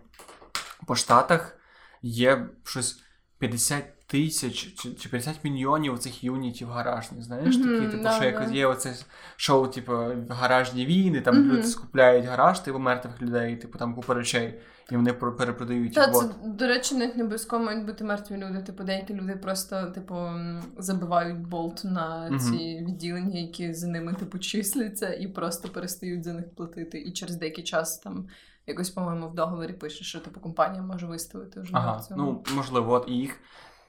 по Штатах є щось 50 тисяч чи, чи 50 мільйонів цих юнітів гаражних. Знаєш, такі, типу, да, що да. якось є оце шоу, типу, гаражні війни, там люди скупляють гараж, типу мертвих людей, типу там купа речей, і вони про- перепродають Та це, до речі, навіть не обов'язково мають бути мертві люди. Типу, деякі люди просто, типу, забивають болт на Мгм. ці відділення, які за ними, типу, числяться, і просто перестають за них платити. І через деякий час там якось, по-моєму, в договорі пише, що типу компанія може виставити вже на Ага, аукціон. ну можливо, от і їх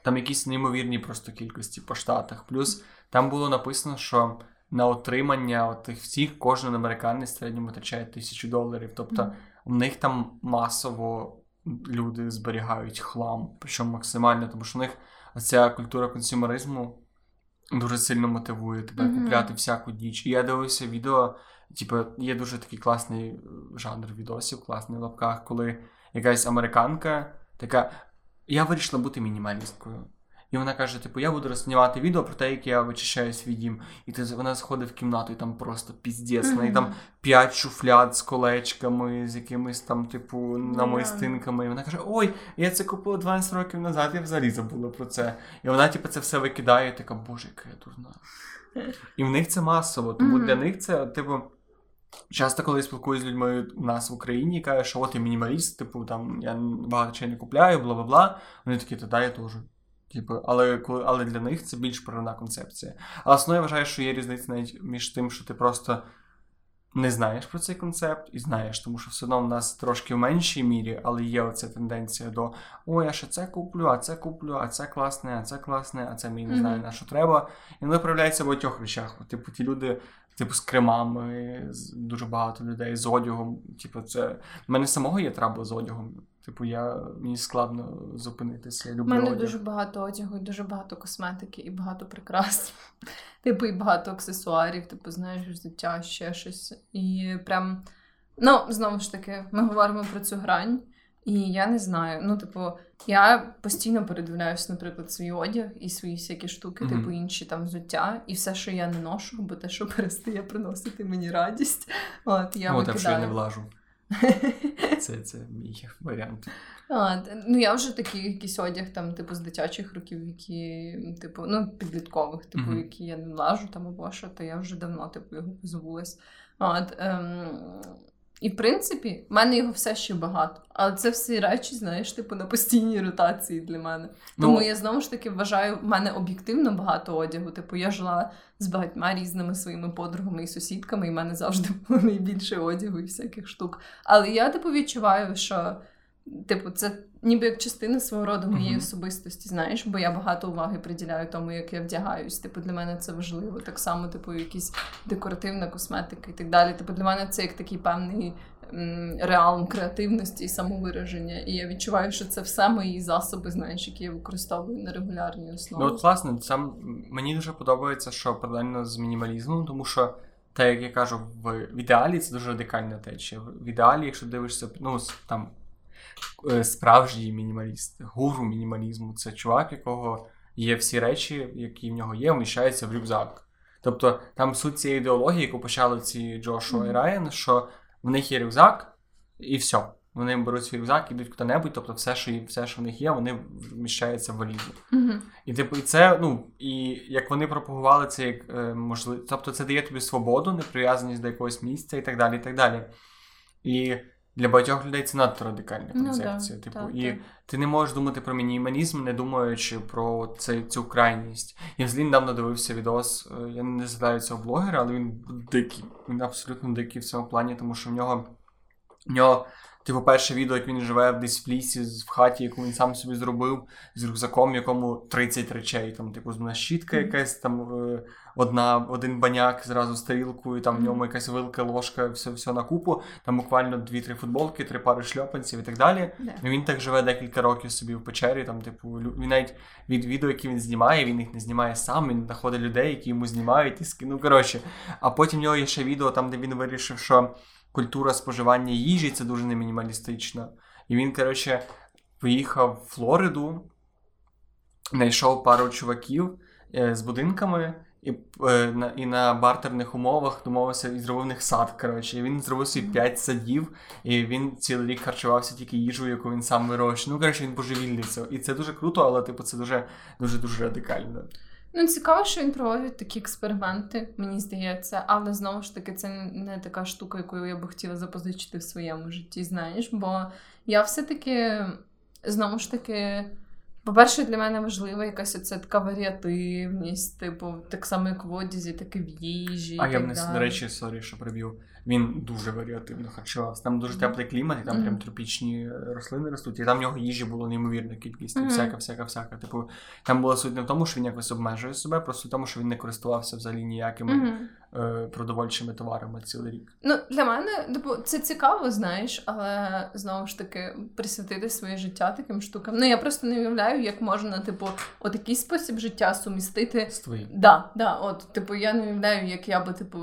там якісь неймовірні просто кількості по штатах. Плюс там було написано, що на отримання от тих всіх кожен американець в середньому витрачає тисячу доларів. Тобто Мгм. У них там масово люди зберігають хлам, причому максимально, тому що у них ця культура консюмеризму дуже сильно мотивує тебе Мгм. купляти всяку діч. І я дивився відео, типу, є дуже такий класний жанр відосів, класний в лапках, коли якась американка така. Я вирішила бути мінімалісткою. І вона каже: типу, я буду знімати відео про те, як я вичищаю свій дім. І ти вона заходить в кімнату, і там просто піздець. Mm-hmm. І там п'ять шуфляд з колечками, з якимись там, типу, намистинками. І вона каже: Ой, я це купила 12 років назад, я взагалі забула про це. І вона, типу, це все викидає, і така, боже, яка я дурна. І в них це масово, тому mm-hmm. для них це, типу. Часто, коли я спілкуюся з людьми у нас в Україні, кажуть, що от я мінімаліст, типу, там я багато чого не купляю, бла бла бла. Вони такі, та я теж. Типу, але але для них це більш природна концепція. Але основно я вважаю, що є різниця навіть між тим, що ти просто не знаєш про цей концепт і знаєш, тому що все одно в нас трошки в меншій мірі, але є оця тенденція до ой, я ще це куплю, а це куплю, а це класне, а це класне, а це мені не знаю на що треба. І воно проявляється в багатьох речах. Типу, ті люди типу, з кремами, дуже багато людей з одягом. Типу, це У мене самого є трабли з одягом. Типу, я мені складно зупинитися. У мене одяг. дуже багато одягу, і дуже багато косметики, і багато прикрас. Типу, і багато аксесуарів, типу, знаєш, взуття, ще щось. І прям, ну, знову ж таки, ми говоримо про цю грань. І я не знаю. Ну, типу, я постійно передивляюсь, наприклад, свій одяг і свої всякі штуки, mm-hmm. типу інші там взуття, і все, що я не ношу, бо те, що перестає приносити мені радість. От я О, так що я не влажу. Це це мій варіант. А, Ну, я вже такий якийсь одяг, там, типу, з дитячих років, які, типу, ну, підліткових, типу, mm-hmm. які я не влажу там або що, то я вже давно типу, його позбулась. От, ем, і в принципі, в мене його все ще багато. Але це всі речі, знаєш, типу на постійній ротації для мене. Ну, Тому я знову ж таки вважаю, в мене об'єктивно багато одягу. Типу, я жила з багатьма різними своїми подругами і сусідками, і в мене завжди було найбільше одягу і всяких штук. Але я типу відчуваю, що типу, це ніби як частина свого роду моєї uh-huh. особистості, знаєш, бо я багато уваги приділяю тому, як я вдягаюсь. Типу, для мене це важливо. Так само, типу, якісь декоративна косметика і так далі. Типу, для мене це як такий певний м, реалм креативності і самовираження. І я відчуваю, що це все мої засоби, знаєш, які я використовую на регулярній основі. Ну, от, власне, сам мені дуже подобається, що паралельно з мінімалізмом, тому що. Те, як я кажу, в, в ідеалі це дуже радикальна течія. В ідеалі, якщо дивишся, ну там справжній мінімаліст, гуру мінімалізму. Це чувак, якого є всі речі, які в нього є, вміщаються в рюкзак. Тобто там суть цієї ідеології, яку почали ці Джошуа mm-hmm. і Райан, що в них є рюкзак, і все. Вони беруть свій рюкзак, ідуть куди-небудь, тобто все, що все, що в них є, вони вміщаються в валізу. Mm-hmm. І типу, і це, ну, і як вони пропагували це як е, можливо, тобто це дає тобі свободу, неприв'язаність до якогось місця і так далі. І так далі. І для багатьох людей це надто радикальна концепція. Ну, да, типу, так, і так. ти не можеш думати про мінімалізм, не думаючи про це, цю крайність. Я взагалі недавно дивився відос. Е, я не згадаю цього блогера, але він дикий. Він абсолютно дикий в цьому плані, тому що в нього в нього Типу, перше відео, як він живе десь в лісі, в хаті, яку він сам собі зробив, з рюкзаком, якому 30 речей. Там, типу, з щітка якась, там е, одна, один баняк зразу з тарілкою, там в ньому якась вилка, ложка, все все на купу. Там буквально 2-3 футболки, три пари шльопанців і так далі. Yeah. Він так живе декілька років собі в печері. Там, типу, він навіть від відео, які він знімає, він їх не знімає сам, він знаходить людей, які йому знімають і скину. Коротше. А потім в нього є ще відео, там, де він вирішив, що культура споживання їжі це дуже не мінімалістична. І він, коротше, поїхав в Флориду, знайшов пару чуваків е, з будинками. І е, на і на бартерних умовах домовився і зробив них сад. коротше. І Він зробив собі 5 садів, і він цілий рік харчувався тільки їжею, яку він сам вирощує. Ну, коротше, він божевільний. І це дуже круто, але типу, це дуже дуже дуже радикально. Ну, цікаво, що він проводить такі експерименти, мені здається, але знову ж таки, це не така штука, яку я би хотіла запозичити в своєму житті, знаєш. Бо я все-таки знову ж таки. По-перше, для мене важлива якась оця така варіативність, типу, так само, як в одязі, так і в їжі. А я б до речі, sorry, що переб'ю. Він дуже варіативно харчувався. Там дуже теплий клімат, і там mm-hmm. прям тропічні рослини ростуть, і там в нього їжі було неймовірна кількість. Mm-hmm. Всяка, всяка, всяка. Типу, там була суть не в тому, що він якось обмежує себе, просто в тому, що він не користувався взагалі ніякими е, продовольчими товарами цілий рік. Ну, для мене, типу, це цікаво, знаєш, але знову ж таки присвятити своє життя таким штукам. Ну, я просто не уявляю, як можна, типу, отакий спосіб життя сумістити з твоїм. Да, да, от, типу, я не уявляю, як я би, типу,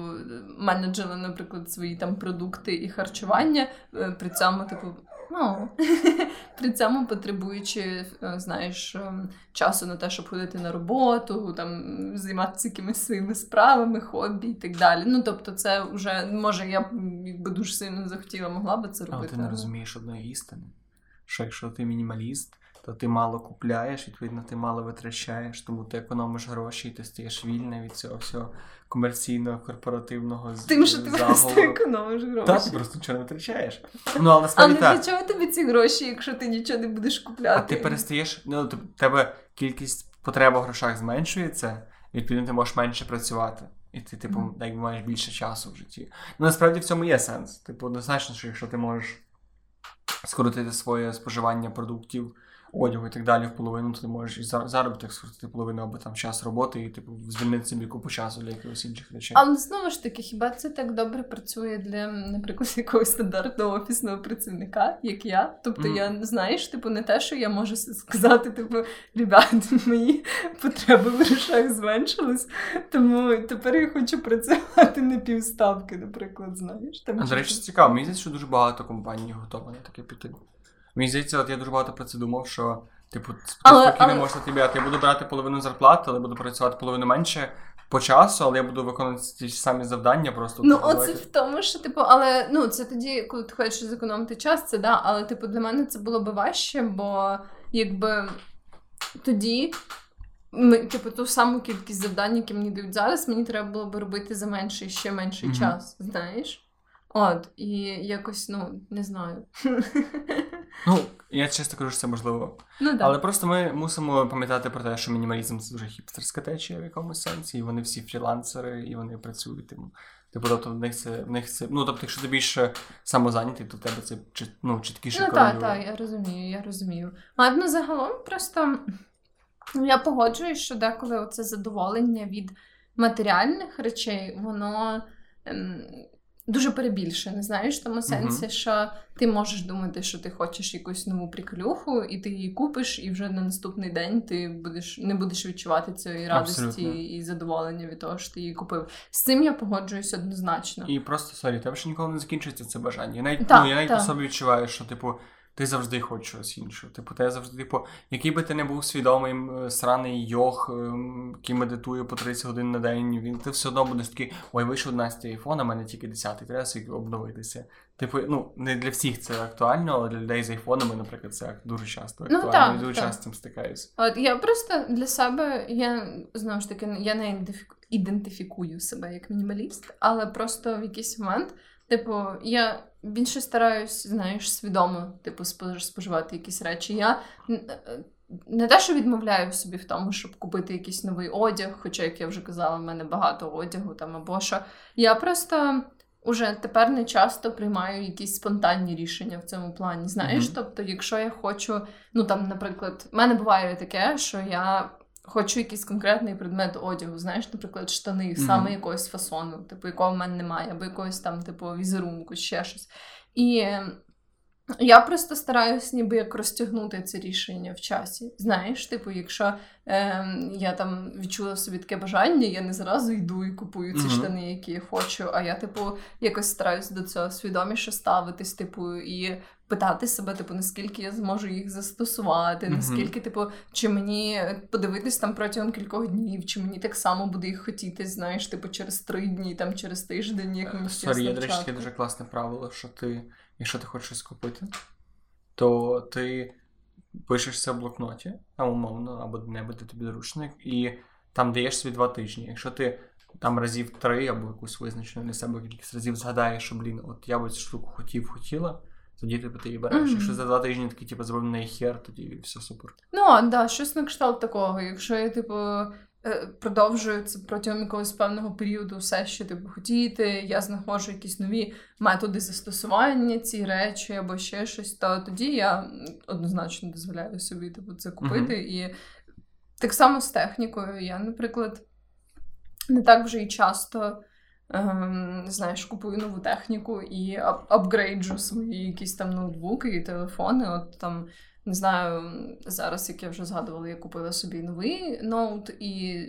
менеджила, наприклад свої там продукти і харчування. Е, при цьому, типу, Ну, при цьому потребуючи, е, знаєш, ем, часу на те, щоб ходити на роботу, там займатися якимись своїми справами, хобі і так далі. Ну, тобто, це вже може я б якби дуже сильно захотіла, могла би це робити. Але ти не розумієш одної істини. Що якщо ти мінімаліст, то ти мало купляєш, відповідно, ти мало витрачаєш, тому ти економиш гроші, і ти стаєш вільний від цього всього комерційного, корпоративного Тим, що ти просто економиш гроші. Так, ти просто нічого не витрачаєш. Ну, але насправді Але для чого тобі ці гроші, якщо ти нічого не будеш купляти? А ти перестаєш, ну, тебе кількість потреб у грошах зменшується, і відповідно ти можеш менше працювати. І ти, типу, mm. якби маєш більше часу в житті. Ну, насправді в цьому є сенс. Типу, однозначно, що якщо ти можеш скоротити своє споживання продуктів одягу і так далі в половину, ти можеш і заробіток скоротити половину або там час роботи і типу звільнити собі купу часу для якихось інших речей. Але знову ж таки, хіба це так добре працює для, наприклад, якогось стандартного офісного працівника, як я? Тобто, mm. я знаєш, типу, не те, що я можу сказати, типу, ребят, мої потреби в грошах зменшились, тому тепер я хочу працювати на півставки, наприклад, знаєш. Там, а, До речі, цікаво, мені здається, що дуже багато компаній готові на таке піти. Мені здається, от я дуже багато про це думав, що, типу, але, спокійно але... можна тобі, я буду брати половину зарплати, але буду працювати половину менше по часу, але я буду виконувати ті ж самі завдання просто. Ну, оце в тому, що, типу, але ну, це тоді, коли ти хочеш зекономити час, це да, але, типу, для мене це було би важче, бо якби тоді. Ми, типу, ту саму кількість завдань, які мені дають зараз, мені треба було би робити за менший ще менший mm-hmm. час, знаєш? От, і якось, ну, не знаю. Ну, я чесно кажу, що це можливо. Ну, да. Але просто ми мусимо пам'ятати про те, що мінімалізм це дуже хіпстерська течія в якомусь сенсі, і вони всі фрілансери, і вони працюють. Тим. Типу, тобто в них це в них це. Ну, тобто, якщо ти більше самозайнятий, то в тебе це ну, чіткіше Ну, так, так, я розумію, я розумію. Ну, загалом просто ну, я погоджуюсь, що деколи це задоволення від матеріальних речей, воно. Дуже перебільшене, знаєш, в тому сенсі, uh-huh. що ти можеш думати, що ти хочеш якусь нову приколюху, і ти її купиш, і вже на наступний день ти будеш не будеш відчувати цієї радості Абсолютно. і задоволення від того, що ти її купив. З цим я погоджуюсь однозначно. І просто sorry, тебе ще ніколи не закінчиться це бажання. Я навіть та, ну, я навіть та. по собі відчуваю, що типу ти завжди хочеш щось інше. Типу, ти завжди, типу, який би ти не був свідомим, е, сраний йог, ем, який медитує по 30 годин на день, він ти все одно будеш такий, ой, вийшов 11 айфон, а мене тільки 10 треба собі обновитися. Типу, ну, не для всіх це актуально, але для людей з айфонами, наприклад, це дуже часто ну, актуально. Ну, так, дуже так. часто з цим стикаюся. От я просто для себе, я знову ж таки, я не ідентифікую себе як мінімаліст, але просто в якийсь момент. Типу, я більше стараюсь, знаєш, свідомо, типу, споживати якісь речі. Я не те, що відмовляю собі в тому, щоб купити якийсь новий одяг, хоча, як я вже казала, в мене багато одягу там або що. Я просто уже тепер не часто приймаю якісь спонтанні рішення в цьому плані. Знаєш, mm-hmm. тобто, якщо я хочу, ну там, наприклад, в мене буває таке, що я хочу якийсь конкретний предмет одягу, знаєш, наприклад, штани, mm-hmm. саме якогось фасону, типу, якого в мене немає, або якогось там, типу, візерунку, ще щось. І я просто стараюсь ніби як розтягнути це рішення в часі. Знаєш, типу, якщо е, я там відчула собі таке бажання, я не зразу йду і купую ці mm-hmm. штани, які я хочу. А я, типу, якось стараюсь до цього свідоміше ставитись, типу, і питати себе, типу, наскільки я зможу їх застосувати, наскільки, типу, чи мені подивитись там протягом кількох днів, чи мені так само буде їх хотіти, знаєш, типу, через три дні, там через тиждень, як мені. Sorry, є, до речі, таке дуже класне правило, що ти, якщо ти хочеш щось купити, то ти пишешся в блокноті, а умовно, або де-небудь тобі зручник, і там даєш собі два тижні. Якщо ти там разів три або якусь визначену для себе кількість разів згадаєш, що блін, от я би цю штуку хотів, хотіла. Тоді типу, ти її береш. Mm-hmm. Якщо за два тижні такий, типу, зробив неї хер, тоді все супер. Ну, так, да, щось на кшталт такого. Якщо я, типу, е, продовжую це протягом якогось певного періоду все, що типу, хотіти, я знаходжу якісь нові методи застосування ці речі або ще щось, то тоді я однозначно дозволяю собі типу, це купити. Mm-hmm. І так само з технікою. Я, наприклад, не так вже і часто. Ем, знаєш, купую нову техніку і апгрейджу свої якісь там ноутбуки і телефони. От там, не знаю, зараз, як я вже згадувала, я купила собі новий ноут, і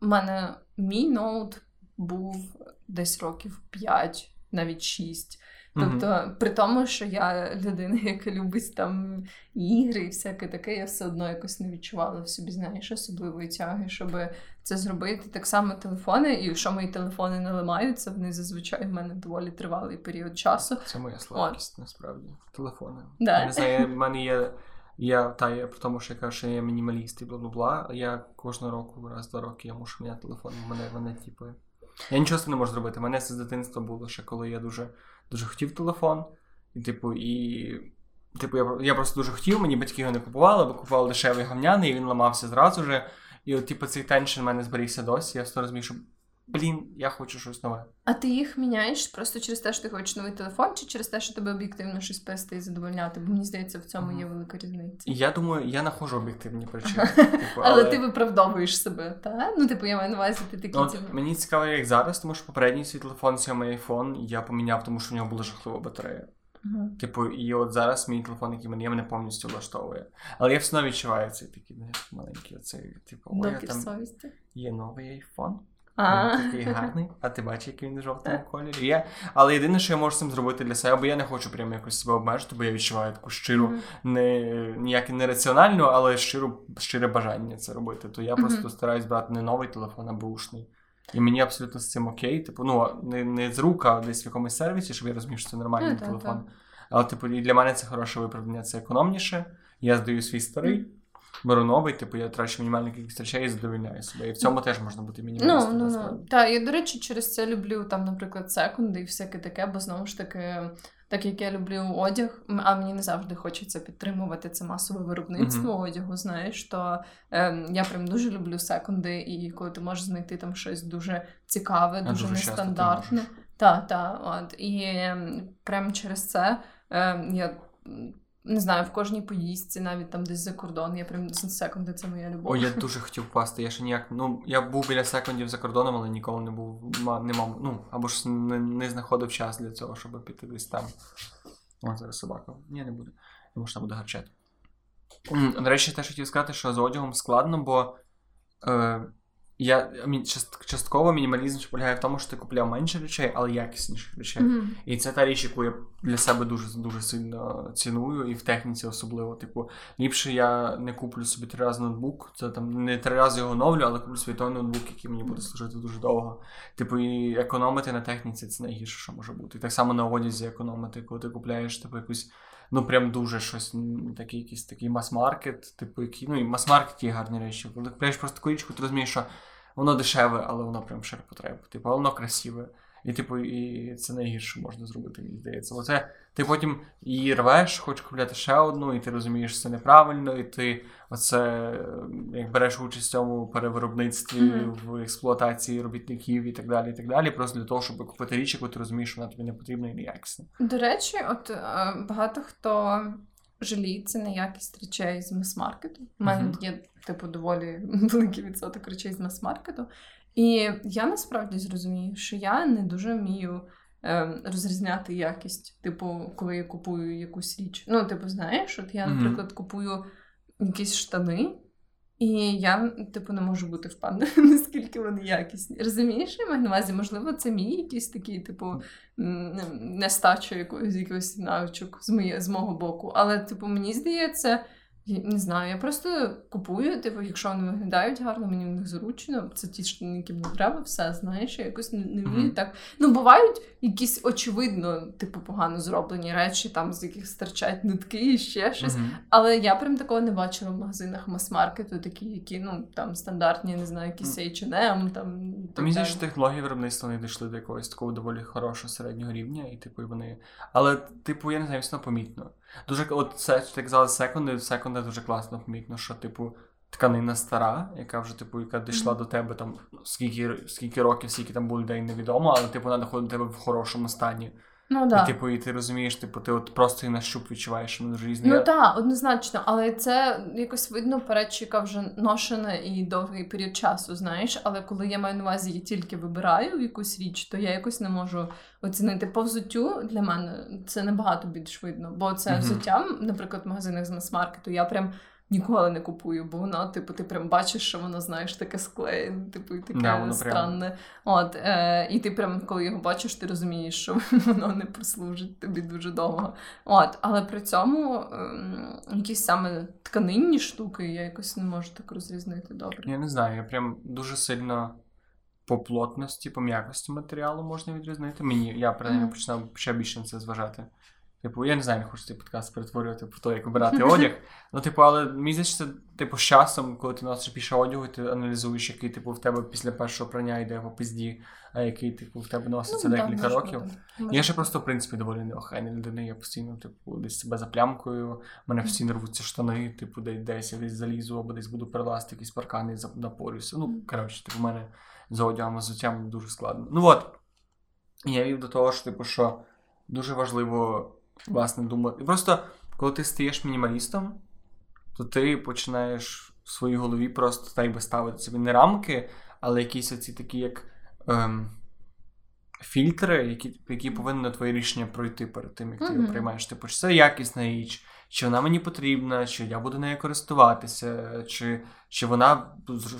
в мене мій ноут був десь років 5, навіть 6. Тобто, mm-hmm. при тому, що я людина, яка любить там ігри і всяке таке, я все одно якось не відчувала в собі, знаєш, особливої тяги, щоб це зробити. Так само телефони, і якщо мої телефони не ламаються, вони зазвичай в мене доволі тривалий період часу. Це моя слабкість, От. насправді. Телефони. Да? Я не знаю, в мене є. Я та я при тому, що я кажу, що я мінімаліст і бла бла бла. Я кожного року, раз два роки, я мушу міняти телефон. Мене мене типу. Я нічого з не можу зробити. Мене це з дитинства було ще коли я дуже дуже хотів телефон. І, типу, і. Типу, я я просто дуже хотів, мені батьки його не купували, бо купували дешевий гавняний, і він ламався зразу же. І от, типу, цей теншн в мене зберігся досі. Я все розумію, що блін, я хочу щось нове. А ти їх міняєш просто через те, що ти хочеш новий телефон, чи через те, що тебе об'єктивно щось пести і задовольняти? Бо мені здається, в цьому є велика різниця. Я думаю, я знаходжу об'єктивні причини. Типу, але... але ти виправдовуєш себе, так? Ну, типу, я маю на увазі, ти такі. Ну, мені цікаво, як зараз, тому що попередній свій телефон, сьомий iPhone, я поміняв, тому що в нього була жахлива батарея. Uh-huh. Типу, і от зараз мій телефон, який мене, мене повністю влаштовує. Але я все одно відчуваю цей такий маленький оцей, типу, ой, там є новий Він такий гарний, а ти бачиш, який він в жовтому кольорі є. Але єдине, що я можу цим зробити для себе, бо я не хочу прямо якось себе обмежити, бо я відчуваю таку щиру, mm-hmm. не ніяк не раціональну, але щиру, щире бажання це робити. То я mm-hmm. просто стараюсь брати не новий телефон, а бушний. І мені абсолютно з цим окей. Типу, ну не не з рук, а десь в якомусь сервісі, щоб я розумів, що це нормальний mm-hmm. телефон. Але типу, і для мене це хороше виправдання, це економніше. Я здаю свій старий беру новий, типу я трачу мінімальну кількість речей і задовільняю себе. І в цьому теж можна бути мінімалістом. Ну, ну, ну. Так, я, до речі, через це люблю там, наприклад, секунди і всяке таке, бо знову ж таки. Так як я люблю одяг, а мені не завжди хочеться підтримувати це масове виробництво uh-huh. одягу, знаєш, то е, я прям дуже люблю секунди, і коли ти можеш знайти там щось дуже цікаве, дуже, дуже нестандартне. Так, так, от. І е, прямо через це е, я не знаю, в кожній поїздці, навіть там десь за кордон. Я прям секунди, це моя любов. О, я дуже хотів впасти. Я ще ніяк. Ну, я був біля секундів за кордоном, але ніколи не був. Не мав, ну, або ж не, не знаходив час для цього, щоб піти десь там. О, зараз собака. Ні, не буде. Тому що буде гарчати. До речі, теж хотів сказати, що з одягом складно, бо. Е, я частково мінімалізм полягає в тому, що ти купляв менше речей, але якісніших речей. Mm-hmm. І це та річ, яку я для себе дуже дуже сильно ціную, і в техніці особливо. Типу, ліпше я не куплю собі три рази ноутбук, це там не три рази його оновлю, але куплю свій той ноутбук, який мені буде служити дуже довго. Типу, і економити на техніці це найгірше, що може бути. І так само на одязі економити, коли ти купляєш типу, якусь. Ну, прям дуже щось такий якийсь такий мас-маркет, типу, який, ну і мас-маркет є гарні речі. Коли купляєш просто таку річку, ти розумієш, що воно дешеве, але воно прям ширпотреб. Типу, воно красиве. І, типу, і це найгірше можна зробити, мені здається. Оце ти потім її рвеш, хочеш купляти ще одну, і ти розумієш, що це неправильно, і ти оце як береш участь в цьому перевиробництві, mm-hmm. в експлуатації робітників і так далі. і так далі, Просто для того, щоб купити річ, яку ти розумієш, що вона тобі не потрібна і не якісна. До речі, от е, багато хто жаліється на якість речей з мас-маркету. У мене uh-huh. є, типу, доволі великий відсоток речей з мас-маркету. І я насправді зрозумію, що я не дуже вмію е, розрізняти якість, типу, коли я купую якусь річ. Ну, типу, знаєш, от я, наприклад, купую якісь штани. І я, типу, не можу бути впевнена, наскільки вони якісні. Розумієш, я маю на увазі, можливо, це мій якийсь такий, типу, нестача якогось якогось навичок з моє, з мого боку. Але, типу, мені здається, не знаю, я просто купую, типу, якщо вони виглядають гарно, мені в них зручно. Це ті, що які мені треба, все знаєш, я якось не, не вмію mm-hmm. так. Ну, бувають якісь очевидно, типу, погано зроблені речі, там з яких стирчать нитки і ще щось. Mm-hmm. Але я прям такого не бачила в магазинах мас-маркету, такі, які ну там стандартні, не знаю, якісь H&M, там. Мені здається, що технології виробництва не дійшли до якогось такого доволі хорошого середнього рівня, і типу вони. Але, типу, я не знаю, все помітно. Дуже от це так казали секунди, секунди дуже класно помітно, що, типу, тканина стара, яка вже, типу, яка дійшла mm-hmm. до тебе там скільки скільки років, скільки там було людей, невідомо, але типу вона доходить до тебе в хорошому стані. Ну, да. І типу, і ти розумієш, типу, ти от просто і на щуп відчуваєш, що дуже різні. Ну так, однозначно, але це якось видно перед, яка вже ношена і довгий період часу, знаєш. Але коли я маю на увазі, я тільки вибираю якусь річ, то я якось не можу оцінити по взуттю для мене це набагато більш видно. Бо це mm-hmm. взуття, наприклад, в магазинах з мас-маркету, я прям ніколи не купую, бо воно, типу, ти прям бачиш, що воно, знаєш, таке склеєне, типу, і таке Да, странне. Прям... От, е, І ти прям, коли його бачиш, ти розумієш, що воно не прослужить тобі дуже довго. От, Але при цьому е, якісь саме тканинні штуки я якось не можу так розрізнити добре. Я не знаю, я прям дуже сильно. По плотності, по м'якості матеріалу можна відрізнити. Мені я принаймні починав ще більше на це зважати. Типу, я не знаю, не хочу цей подкаст перетворювати про те, як обирати одяг. Ну, типу, але мені здається, типу, з часом, коли ти носиш більше одягу, ти аналізуєш, який типу в тебе після першого прання йде по пизді, а який типу в тебе носиться ну, декілька так, років. Можна. Я ще просто, в принципі, доволі неохайна людина. Я постійно, типу, десь себе заплямкою, в мене постійно рвуться штани, типу, десь десь я десь залізу, або десь буду перелазити якісь паркани напорюся. Ну, коротше, типу, в мене за одягом, взуттям дуже складно. Ну от. Я вів до того, що, типу, що дуже важливо власне думати. Просто коли ти стаєш мінімалістом, то ти починаєш в своїй голові просто так би ставити собі не рамки, але якісь оці такі, як ем, фільтри, які які повинні на твоє рішення пройти перед тим, як ти його приймаєш. Типу, чи це якісна річ, чи вона мені потрібна, чи я буду нею користуватися, чи чи вона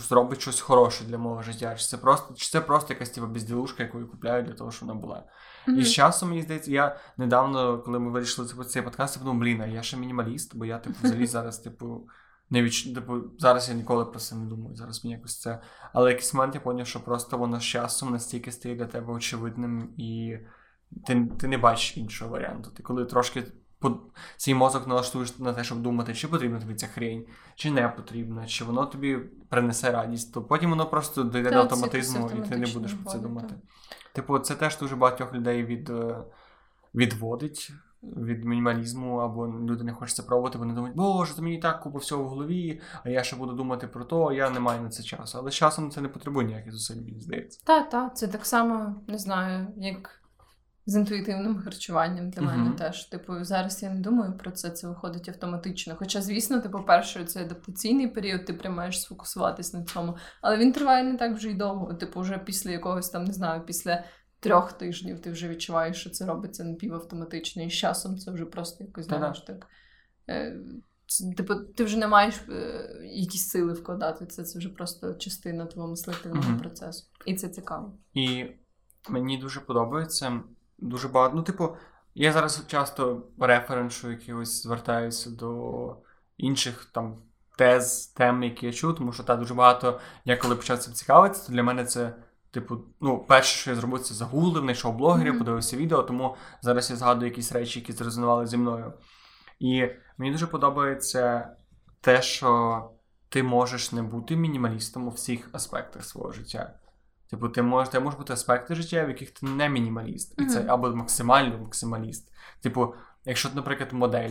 зробить щось хороше для мого життя, чи це просто чи це просто якась типу, безділушка, яку я купляю для того, щоб вона була. Mm-hmm. І з часом, мені здається, я недавно, коли ми вирішили типу, цей подкаст, я подумав, блін, а я ще мінімаліст, бо я типу взагалі зараз, типу. Не відч... типу, зараз я ніколи про це не думаю. Зараз мені якось це. Але якийсь момент я поняв, що просто воно з часом настільки стає для тебе очевидним, і ти ти не бачиш іншого варіанту. Ти коли трошки свій мозок налаштуєш на те, щоб думати, чи потрібна тобі ця хрень, чи не потрібна, чи воно тобі принесе радість, то потім воно просто дійде до автоматизму, і ти не будеш про це думати. Типу, це теж дуже багатьох людей від, е, відводить. Від мінімалізму, або люди не хочуть це пробувати, вони думають, боже, то мені так купа всього в голові, а я ще буду думати про то, я не маю на це часу. Але з часом це не потребує ніяких зусиль, мені здається. Так, так, це так само не знаю, як з інтуїтивним харчуванням для мене uh-huh. теж. Типу, зараз я не думаю про це, це виходить автоматично. Хоча, звісно, типу, перше, це адаптаційний період, ти приймаєш сфокусуватись на цьому, але він триває не так вже й довго. Типу, вже після якогось там, не знаю, після трьох тижнів ти вже відчуваєш, що це робиться напівавтоматично, і з часом це вже просто якось знаєш так. Е, Типу, ти вже не маєш е, якісь сили вкладати. Це це вже просто частина твого мислительного mm-hmm. процесу. І це цікаво. І мені дуже подобається дуже багато. Ну, типу, я зараз часто референшу якихось звертаюся до інших там тез, тем, які я чув, тому що та дуже багато я коли почав цим цікавитися, то для мене це. Типу, ну, перше, що я зробив, це загуглив, знайшов блогерів, mm-hmm. подивився відео, тому зараз я згадую якісь речі, які зрезонували зі мною. І мені дуже подобається те, що ти можеш не бути мінімалістом у всіх аспектах свого життя. Типу, ти можеш ти можеш бути аспекти життя, в яких ти не мінімаліст, і це або максимально максималіст. Типу, якщо ти, наприклад, модель,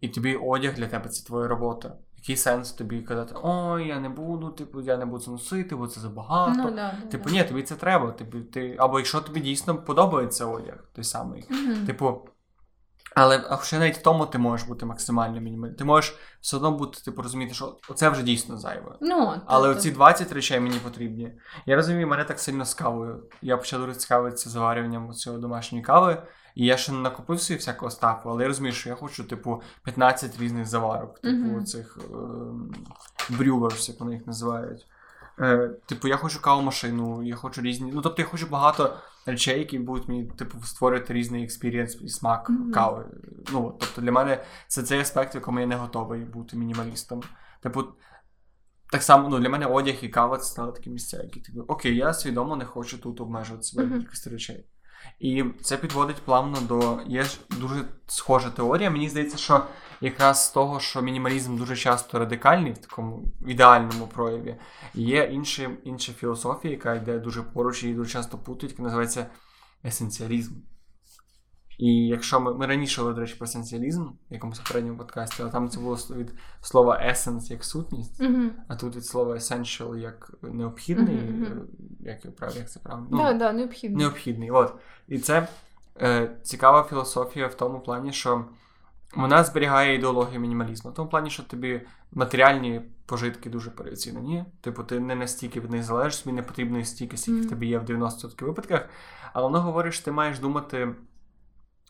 і тобі одяг для тебе це твоя робота. Який сенс тобі казати, ой, я не буду, типу, я не буду це носити, бо це забагато. Ну, да, типу, ні, тобі це треба. Типу, ти, Або якщо тобі дійсно подобається одяг, той самий. Mm-hmm. Типу, але а ще навіть в тому ти можеш бути максимально мінімальним. Ти можеш все одно бути, типу, розуміти, що це вже дійсно зайве. Ну, Але оці 20 речей мені потрібні. Я розумію, мене так сильно з кавою. Я почав дуже цікавитися заварюванням цього домашньої кави. І я ще не накупив собі всякого stuff у, але я розумію, що я хочу, типу, 15 різних заварок, типу, mm-hmm. цих е- brewers, як вони їх називають. Е, Типу, я хочу каву-машину, я хочу різні. Ну, тобто я хочу багато речей, які будуть мені, типу, створювати різний experience і смак mm-hmm. кави. Ну, тобто для мене це цей аспект, в якому я не готовий бути мінімалістом. Типу, так само ну, для мене одяг і кава це стали такі місця, які типу, окей, я свідомо не хочу тут обмежувати себе mm-hmm. якихось речей. І це підводить плавно до. Є ж дуже схожа теорія. Мені здається, що якраз з того, що мінімалізм дуже часто радикальний в такому ідеальному прояві, є інша, інша філософія, яка йде дуже поруч і дуже часто путають, яка називається есенціалізм. І якщо ми ми раніше говорили, до речі, про есенціалізм в якомусь попередньому подкасті, але там це було від слова essence як сутність, mm-hmm. а тут від слова essential як необхідний, mm-hmm. як як це правильно? Ну, да, да, необхідний. Необхідний. От. І це е, цікава філософія в тому плані, що вона зберігає ідеологію мінімалізму. В тому плані, що тобі матеріальні пожитки дуже переоцінені. Типу, ти не настільки від них залежиш, тобі не потрібно стільки, скільки mm-hmm. в тебе є в 90% випадках. Але воно говорить, що ти маєш думати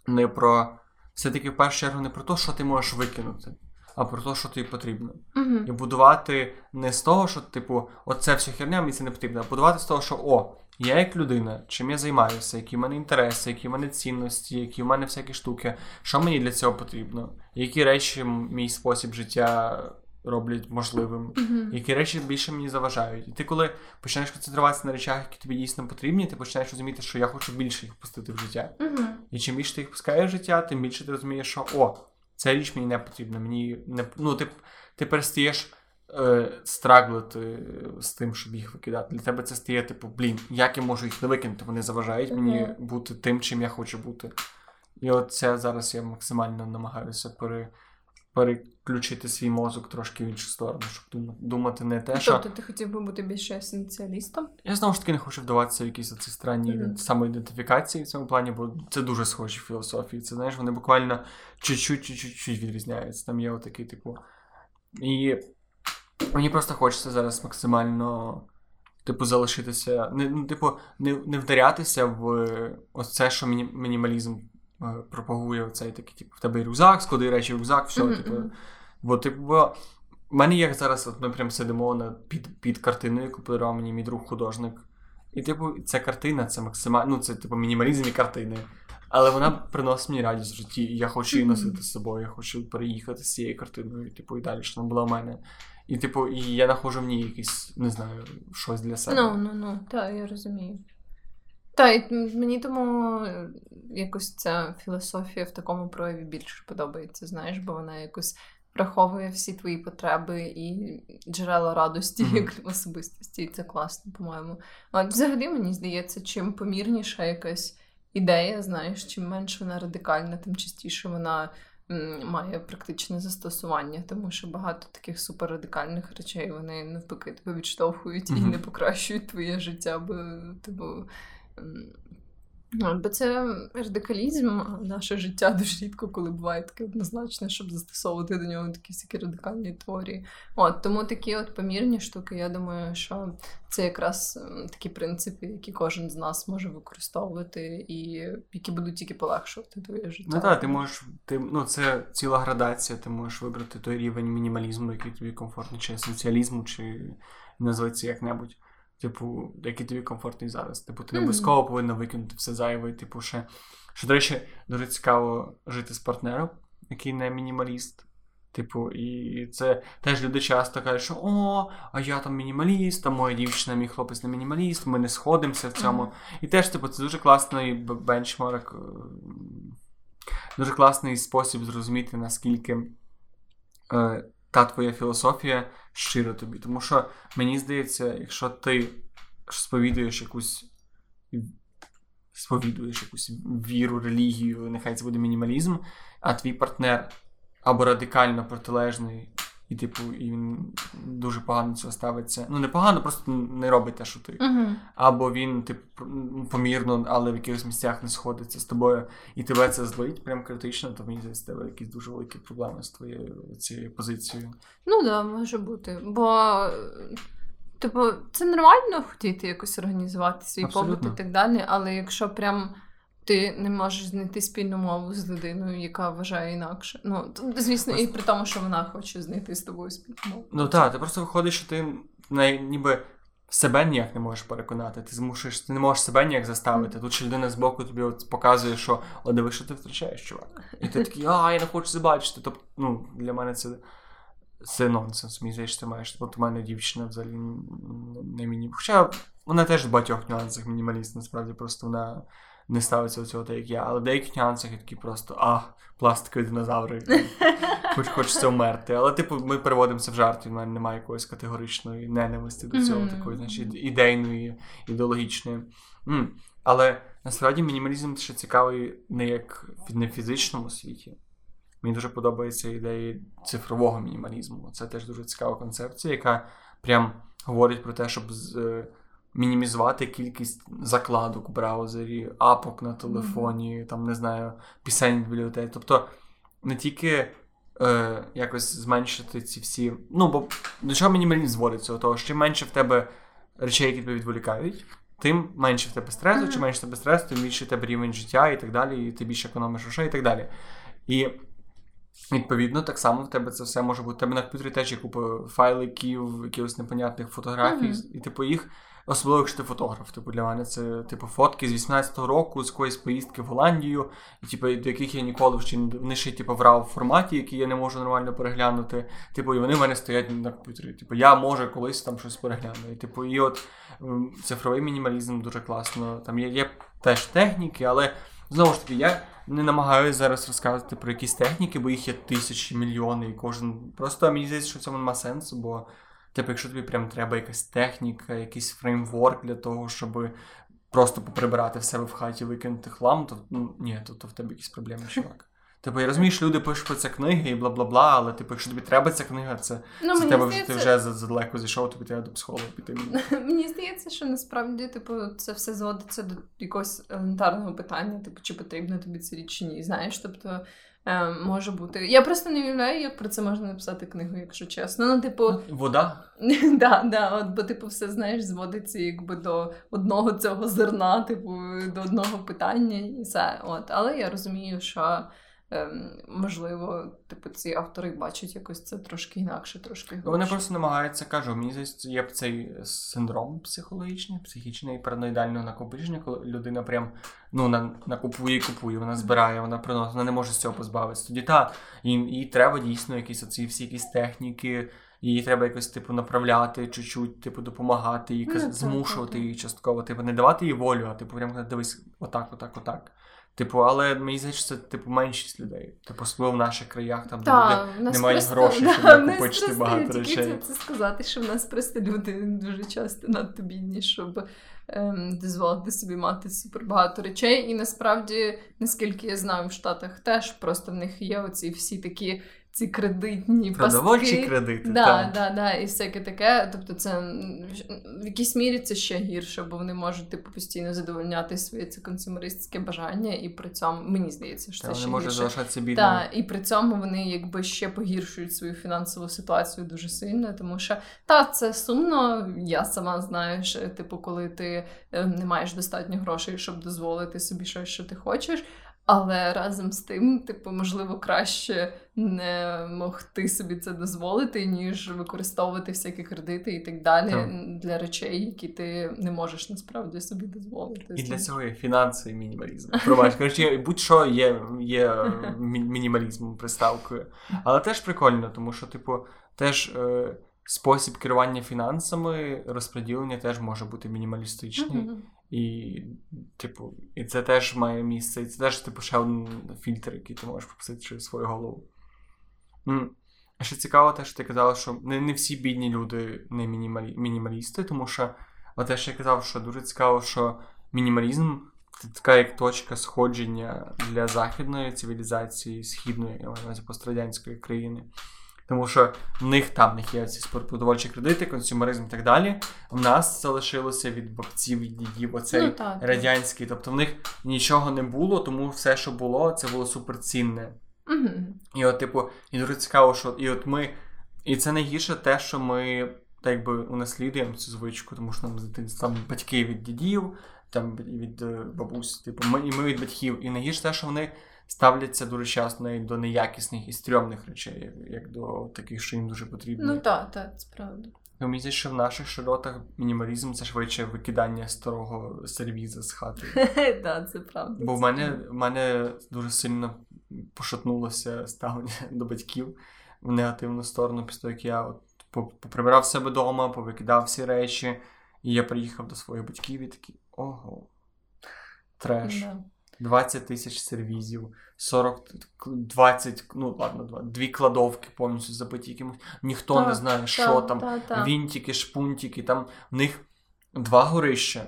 не про все-таки в першу чергу не про те, що ти можеш викинути, а про те, що тобі потрібно. Угу. І будувати не з того, що, типу, оце все херня, мені це не потрібно, а будувати з того, що о, я як людина, чим я займаюся, які в мене інтереси, які в мене цінності, які в мене всякі штуки, що мені для цього потрібно, які речі мій спосіб життя роблять можливим, Угу. які речі більше мені заважають. І ти, коли починаєш концентруватися на речах, які тобі дійсно потрібні, ти починаєш розуміти, що я хочу більше їх пустити в життя. Угу. І чим більше ти їх пускаєш в життя, тим більше ти розумієш, що о, ця річ мені не потрібна. Мені не ну, ти, ти перестаєш е, страглити з тим, щоб їх викидати. Для тебе це стає, типу, блін, як я можу їх не викинути? Вони заважають мені бути тим, чим я хочу бути. І от це зараз я максимально намагаюся пере, переключити свій мозок трошки в іншу сторону, щоб думати не те, що. Тобто ти хотів би бути більше есенціалістом? Я знову ж таки не хочу вдаватися в якісь оці странні Мгм. самоідентифікації в цьому плані, бо це дуже схожі філософії. Це знаєш, вони буквально чуть-чуть, чуть-чуть відрізняються. Там є отакий, типу. І мені просто хочеться зараз максимально, типу, залишитися. Не, ну, типу, не, не вдарятися в ось це, що міні, мінімалізм е, пропагує оцей такий, типу, в тебе і рюкзак, склади речі в рюкзак, все, Мгм, типу. Бо, типу, бо в мене є зараз, от ми прям сидимо на, під, під картиною, яку подарував мені мій друг художник. І, типу, ця картина це максимально, ну, це типу мінімалізм і картини. Але вона приносить мені радість в житті, і я хочу її носити з собою, я хочу переїхати з цією картиною, типу, і далі, що вона була в мене. І, типу, і я знаходжу в ній якийсь, не знаю, щось для себе. Ну, ну, ну, так, я розумію. Та, і мені тому е, якось ця філософія в такому прояві більше подобається, знаєш, бо вона якось враховує всі твої потреби і джерела радості Мгм. як особистості, і це класно, по-моєму. От взагалі мені здається, чим помірніша якась ідея, знаєш, чим менше вона радикальна, тим частіше вона має практичне застосування, тому що багато таких суперрадикальних речей вони навпаки тебе відштовхують і Мгм. не покращують твоє життя, бо типу. Бо це радикалізм, наше життя дуже рідко, коли буває таке однозначне, щоб застосовувати до нього такі всякі радикальні теорії. От тому такі от помірні штуки, я думаю, що це якраз такі принципи, які кожен з нас може використовувати, і які будуть тільки полегшувати твоє життя. Ну так, ти можеш, ти, ну це ціла градація, ти можеш вибрати той рівень мінімалізму, який тобі комфортний, чи есенціалізму, чи назви як-небудь. Типу, який тобі комфортний зараз. Типу, ти не обов'язково повинна викинути все зайве, і, типу, ще. Що, до речі, дуже цікаво жити з партнером, який не мінімаліст. Типу, і це теж люди часто кажуть, що о, а я там мінімаліст, а моя дівчина, мій хлопець не мінімаліст, ми не сходимося в цьому. І теж, типу, це дуже класний бенчмарк, е, дуже класний спосіб зрозуміти, наскільки е, та твоя філософія щира тобі. Тому що мені здається, якщо ти сповідуєш якусь сповідуєш якусь віру, релігію, нехай це буде мінімалізм, а твій партнер або радикально протилежний, і, типу, і він дуже погано цього ставиться. Ну, не погано, просто не робить те, що ти. Угу. Або він, типу, помірно, але в якихось місцях не сходиться з тобою, і тебе це злить прям критично, то мені здається, тебе якісь дуже великі проблеми з твоєю цією позицією. Ну да, може бути. Бо, типу, це нормально хотіти якось організувати свій Абсолютно. побут і так далі, але якщо прям ти не можеш знайти спільну мову з людиною, яка вважає інакше. Ну, звісно, і при тому, що вона хоче знайти з тобою спільну мову. Ну так, ти просто виходиш, що ти не, ніби себе ніяк не можеш переконати. Ти змушуєш, ти не можеш себе ніяк заставити. Тут ще людина збоку тобі от показує, що о, диви, що ти втрачаєш, чувак. І ти такий, а, я не хочу це бачити. Тобто, ну, для мене це. Це нонсенс, мені здається, ти маєш. От у мене дівчина взагалі не міні. Хоча вона теж в багатьох нюансах мінімаліст, насправді просто вона не ставиться до цього так, як я. Але в деяких нюансах я такий просто а, пластикові динозаври. Хоч хочеться вмерти. Але, типу, ми переводимося в жарт, і в мене немає якоїсь категоричної ненависті до цього, Мгм. такої, значить, ідейної, ідеологічної. М. Але насправді мінімалізм ще цікавий не як в фізичному світі. Мені дуже подобається ідея цифрового мінімалізму. Це теж дуже цікава концепція, яка прям говорить про те, щоб з, е, мінімізувати кількість закладок в браузері, апок на телефоні, там не знаю, пісень в бібліотеці. Тобто не тільки е, якось зменшити ці всі. Ну, бо до чого мінімалізм зводиться? Того, що чим менше в тебе речей, які тебе відволікають, тим менше в тебе стресу, Мгм. чим менше в тебе стресу, тим більше в тебе рівень життя і так далі, і ти більше економиш грошей і так далі. І Відповідно, так само в тебе це все може бути. У тебе на комп'ютері теж є купа файликів, якихось непонятних фотографій, mm-hmm. і типу їх. Особливо, якщо ти фотограф. Типу для мене це типу фотки з 18-го року, з якоїсь поїздки в Голландію, і типу, до яких я ніколи ще вони ще типу, в RAW форматі, які я не можу нормально переглянути. Типу, і вони в мене стоять на комп'ютері. Типу, я може колись там щось перегляну. І, Типу, і от цифровий мінімалізм дуже класно. Там є, є теж техніки, але знову ж таки, я не намагаюся зараз розказувати про якісь техніки, бо їх є тисячі, мільйони, і кожен. Просто мені здається, що в цьому нема сенсу, бо. Типу, якщо тобі прям треба якась техніка, якийсь фреймворк для того, щоб просто поприбирати в себе в хаті, викинути хлам, то ну, ні, то, то в тебе якісь проблеми, чувак. Типу, я розумію, що люди пишуть про це книги і бла бла бла, але типу, якщо тобі треба ця книга, це ну, це тебе здається... ти вже задалеко зійшов, тобі треба до психолога піти. Мені здається, що насправді типу, це все зводиться до якогось елементарного питання, типу, чи потрібно тобі це річ чи ні. Знаєш, тобто Е, Може бути. Я просто не уявляю, як про це можна написати книгу, якщо чесно. Ну, типу, вода? да, да, от, Бо, типу, все знаєш, зводиться якби до одного цього зерна, типу, до одного питання і все. От. Але я розумію, що можливо, типу, ці автори бачать якось це трошки інакше, трошки. глибше. Вони просто намагаються, кажу, мені здається, є цей синдром психологічний, психічний параноїдального накопичення, коли людина прям ну, на, накупує і купує, вона збирає, вона приносить, вона не може з цього позбавитися. Тоді та, їй, їй треба дійсно якісь оці всі якісь техніки. Її треба якось типу направляти, чуть-чуть, типу, допомагати, їй ну, змушувати її частково, типу, не давати їй волю, а типу прямо дивись отак, отак, отак. Типу, але мені здається, це типу меншість людей. Типу, особливо в наших краях, там Та, де люди не грошей, щоб да, накопичити багато речей. Це, це сказати, що в нас просто люди дуже часто надто бідні, щоб ем, дозволити собі мати супер багато речей. І насправді, наскільки я знаю, в Штатах теж просто в них є оці всі такі ці кредитні Продовольчі пастки. кредити. Да, так. да, да, і всяке таке. Тобто, це в якійсь мірі це ще гірше, бо вони можуть типу постійно задовольняти своє це консумеристське бажання, і при цьому мені здається, що Та, це ще може гірше. залишатися бідними. Так, і при цьому вони якби ще погіршують свою фінансову ситуацію дуже сильно, тому що та це сумно. Я сама знаю, що типу, коли ти е, не маєш достатньо грошей, щоб дозволити собі щось, що ти хочеш. Але разом з тим, типу, можливо, краще не могти собі це дозволити, ніж використовувати всякі кредити і так далі так. для речей, які ти не можеш насправді собі дозволити. І для цього є фінансовий мінімалізм. Пробач, коротше, будь-що є є мінімалізмом приставкою. Але теж прикольно, тому що, типу, теж. Е- Спосіб керування фінансами, розподілення теж може бути мінімалістичний. Mm-hmm. І, типу, і це теж має місце. І це теж, типу, ще один фільтр, який ти можеш пропустити через свою голову. А ще цікаво, те, що ти казала, що не не всі бідні люди не мінімалі, мінімалісти, тому що от те, що я казав, що дуже цікаво, що мінімалізм це така як точка сходження для західної цивілізації, східної, пострадянської країни. Тому що в них там в них є ці спортпродовольчі кредити, консюмеризм і так далі. У нас залишилося від бабців і дідів оцей ну, так, радянський. Тобто в них нічого не було, тому все, що було, це було суперцінне. Угу. І от, типу, і дуже цікаво, що і от ми. І це найгірше те, що ми так якби унаслідуємо цю звичку, тому що нам там батьки від дідів, там від е, бабусь, типу, ми, і ми від батьків. І найгірше те, що вони ставляться дуже часто навіть до неякісних і стрьомних речей, як, як до таких, що їм дуже потрібно. Ну так, так, це правда. Ну, мені здається, що в наших широтах мінімалізм це швидше викидання старого сервіза з хати. Так, це правда. Бо в мене в мене дуже сильно пошатнулося ставлення до батьків в негативну сторону, після того, як я от поприбирав себе вдома, повикидав всі речі, і я приїхав до своїх батьків і такий ого. Треш. Yeah. 20 тисяч сервізів, 40, 20, ну ладно, дві кладовки повністю забиті якимось. Ніхто так, не знає, так, що там, так, вінтики, шпунтики, там в них два горища,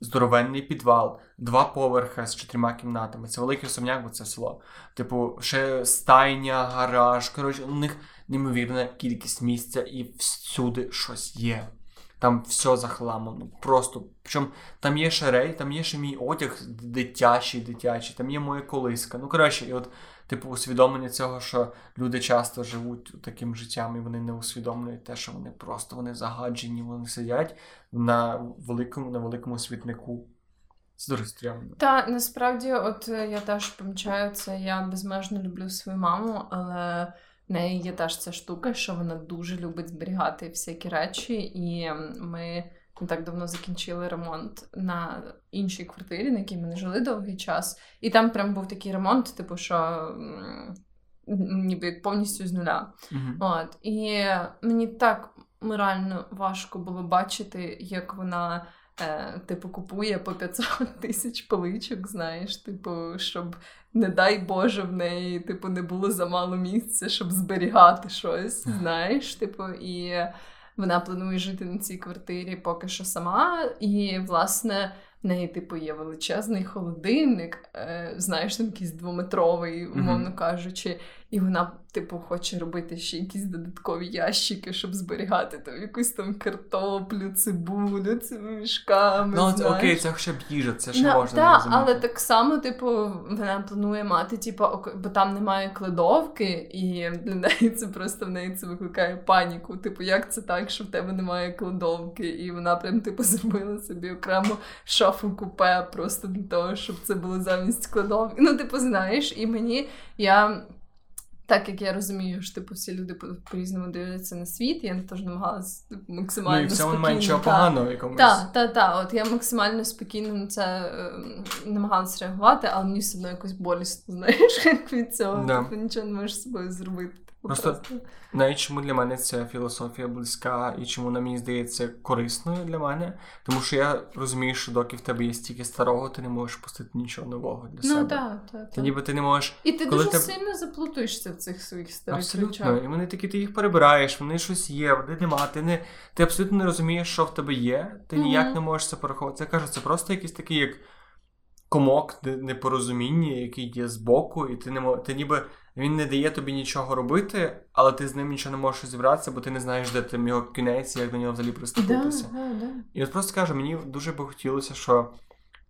здоровенний підвал, два поверха з чотирма кімнатами. Це великий особняк, бо це село. Типу, ще стайня, гараж. Коротше, у них неймовірна кількість місця і всюди щось є. Там все захламано. Просто. Причому там є шарей, там є ще мій одяг дитячий, дитячий, там є моя колиска. Ну, коротше, і от, типу, усвідомлення цього, що люди часто живуть таким життям, і вони не усвідомлюють те, що вони просто вони загаджені, вони сидять на великому на великому світнику. Це. Та насправді, от е, я теж помічаю це. Я безмежно люблю свою маму, але в неї є теж ця штука, що вона дуже любить зберігати всякі речі, і ми не так давно закінчили ремонт на іншій квартирі, на якій ми не жили довгий час. І там прям був такий ремонт, типу, що ніби як повністю з нуля. Мгм. От і мені так морально важко було бачити, як вона. Е, типу, купує по 500 тисяч поличок, знаєш, типу, щоб, не дай Боже, в неї типу, не було замало місця, щоб зберігати щось, знаєш, типу, і вона планує жити на цій квартирі поки що сама. І, власне, в неї, типу, є величезний холодильник, е, знаєш, там якийсь двометровий, умовно кажучи, і вона, типу, хоче робити ще якісь додаткові ящики, щоб зберігати там якусь там картоплю, цибулю цими мішками. Ну, знаєш. окей, це хоча б їжа, це ще Ну, можна та, зрозуміти. але так само, типу, вона планує мати, типу, бо там немає кладовки, і для неї це просто в неї це викликає паніку. Типу, як це так, що в тебе немає кладовки? І вона прям типу зробила собі окрему шафу купе просто для того, щоб це було замість кладовки. Ну, типу, знаєш, і мені я. Так як я розумію, що типу всі люди по- по-різному дивляться на світ, я теж намагалася типу, максимально Ну і в цьому немає спокійно, нічого та, поганого якомусь. так, так, так. От я максимально спокійно на це е, намагалася реагувати, але мені все одно якось болісно, знаєш, як від цього. Да. Типу нічого не можеш з собою зробити. Просто- Навіть чому для мене ця філософія близька і чому вона мені здається корисною для мене, тому що я розумію, що доки в тебе є стільки старого, ти не можеш пустити нічого нового для себе. Ну так, так. Ти ніби ти не можеш І ти коли дуже ти- сильно заплутуєшся в цих своїх старих Абсолютно. речах. І вони такі, ти їх перебираєш, вони щось є, вони нема. Ти не ти абсолютно не розумієш, що в тебе є. Ти Мгм. ніяк не можеш це порахувати. Це кажу, це просто якийсь такий як комок непорозуміння, який є збоку, і ти не мо- ти ніби він не дає тобі нічого робити, але ти з ним нічого не можеш зібратися, бо ти не знаєш, де там його кінець, як до нього взагалі приступитися. да, да. І от просто кажу, мені дуже би хотілося, що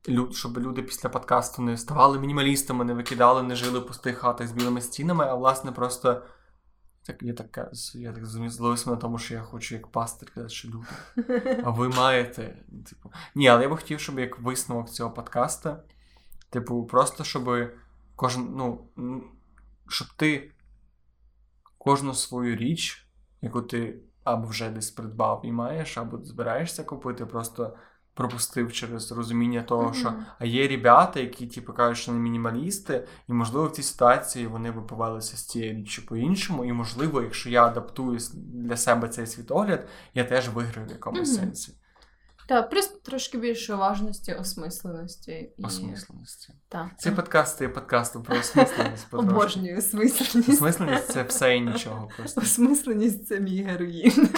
лю- щоб люди після подкасту не ставали мінімалістами, не викидали, не жили в пустих хатах з білими стінами, а власне просто. Так, я так, я так зловився на тому, що я хочу як пастир казати, що люди. А ви маєте. Типу. Ні, але я би хотів, щоб як висновок цього подкаста, типу, просто щоб кожен, ну, щоб ти кожну свою річ, яку ти або вже десь придбав і маєш, або збираєшся купити, просто пропустив через розуміння того, що а є ребята, які типу, кажуть, що вони мінімалісти, і можливо в цій ситуації вони би повелися з цією річчю по-іншому, і можливо, якщо я адаптую для себе цей світогляд, я теж виграю в якомусь Мгм. сенсі Так, просто трошки більше уважності, осмисленості. І... осмисленості. Так, Цей так. подкаст є подкастом про осмисленість. Обожнюю осмисленість. Осмисленість це все і нічого. Просто Осмисленість це мій героїн.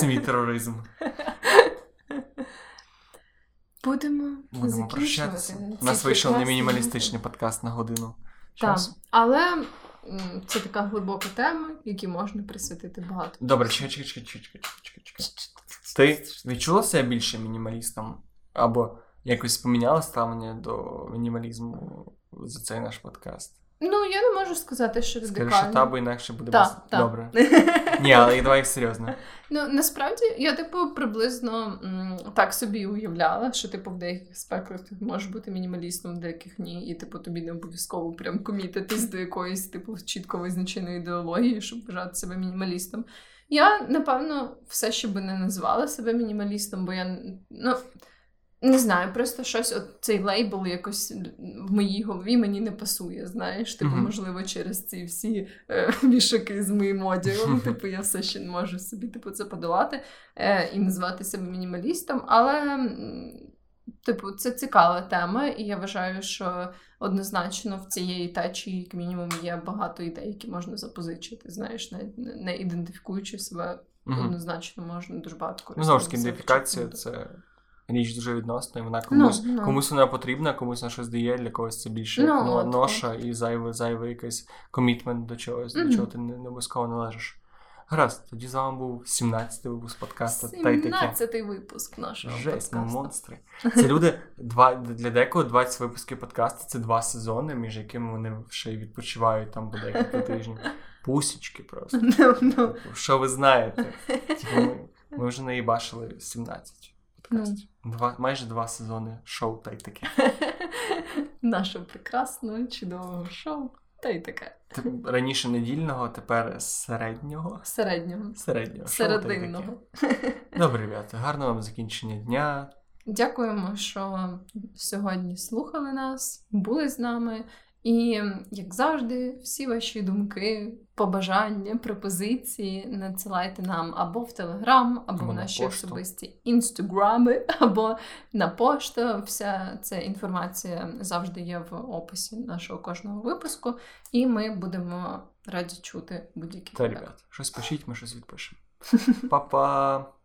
це мій тероризм. Будемо, Будемо прощатися. У нас вийшов не мінімалістичний подкаст на годину. Так, але це така глибока тема, якій можна присвятити багато. Добре, чекай, чекай, чекай, чекай, чекай, чекай. Ти відчула себе більше мінімалістом? Або якось поміняла ставлення до мінімалізму за цей наш подкаст? Ну, я не можу сказати, що Скажи, що радикально. та, бо інакше буде Та, без... та. добре. Ні, але давай серйозно. Ну, насправді, я, типу, приблизно м, так собі уявляла, що, типу, в деяких аспектах ти можеш бути мінімалістом, в деяких ні. І, типу, тобі не обов'язково прям комітитись до якоїсь, типу, чітко визначеної ідеології, щоб вважати себе мінімалістом. Я, напевно, все ще би не назвала себе мінімалістом, бо я ну. Не знаю, просто щось, от цей лейбл якось в моїй голові мені не пасує, знаєш. Типу, Мгм. можливо, через ці всі е, вішаки з моїм одягом. Типу, я все ще не можу собі типу, це подолати е, і назвати себе мінімалістом. Але, типу, це цікава тема, і я вважаю, що однозначно в цієї течії, як мінімум, є багато ідей, які можна запозичити. Знаєш, не, не ідентифікуючи себе, Мгм. однозначно можна дуже багато Ну, знову ж таки, ідентифікація це річ дуже відносна, і вона комусь, Ну, ну. комусь вона потрібна, комусь на щось дає, для когось це більше Ну, як но- ноша і зайвий, зайвий якийсь комітмент до чогось, до чого ти не, не обов'язково належиш. Гаразд, тоді з вами був 17-й випуск подкасту. Та 17-й випуск нашого Жесть, ну подкасту. монстри. Це люди, два, для декого 20 випусків подкасту це два сезони, між якими вони ще й відпочивають там по декілька тижнів. Пусічки просто. Ну, ну. Типу, Що ви знаєте? Типу, ми, ми вже наїбашили 17. подкасті. Два, майже два сезони шоу та й таке. Нашого прекрасного, чудового шоу. Та й таке. Раніше недільного, тепер середнього. Середнього. Середнього. Серединного. Добре, ребята, гарного вам закінчення дня. Дякуємо, що сьогодні слухали нас, були з нами. І, як завжди, всі ваші думки, побажання, пропозиції надсилайте нам або в Телеграм, або, або в наші особисті інстаграми, або на пошту. Вся ця інформація завжди є в описі нашого кожного випуску, і ми будемо раді чути будь-які. Та, ребят, щось пишіть, ми щось відпишемо. Па-па!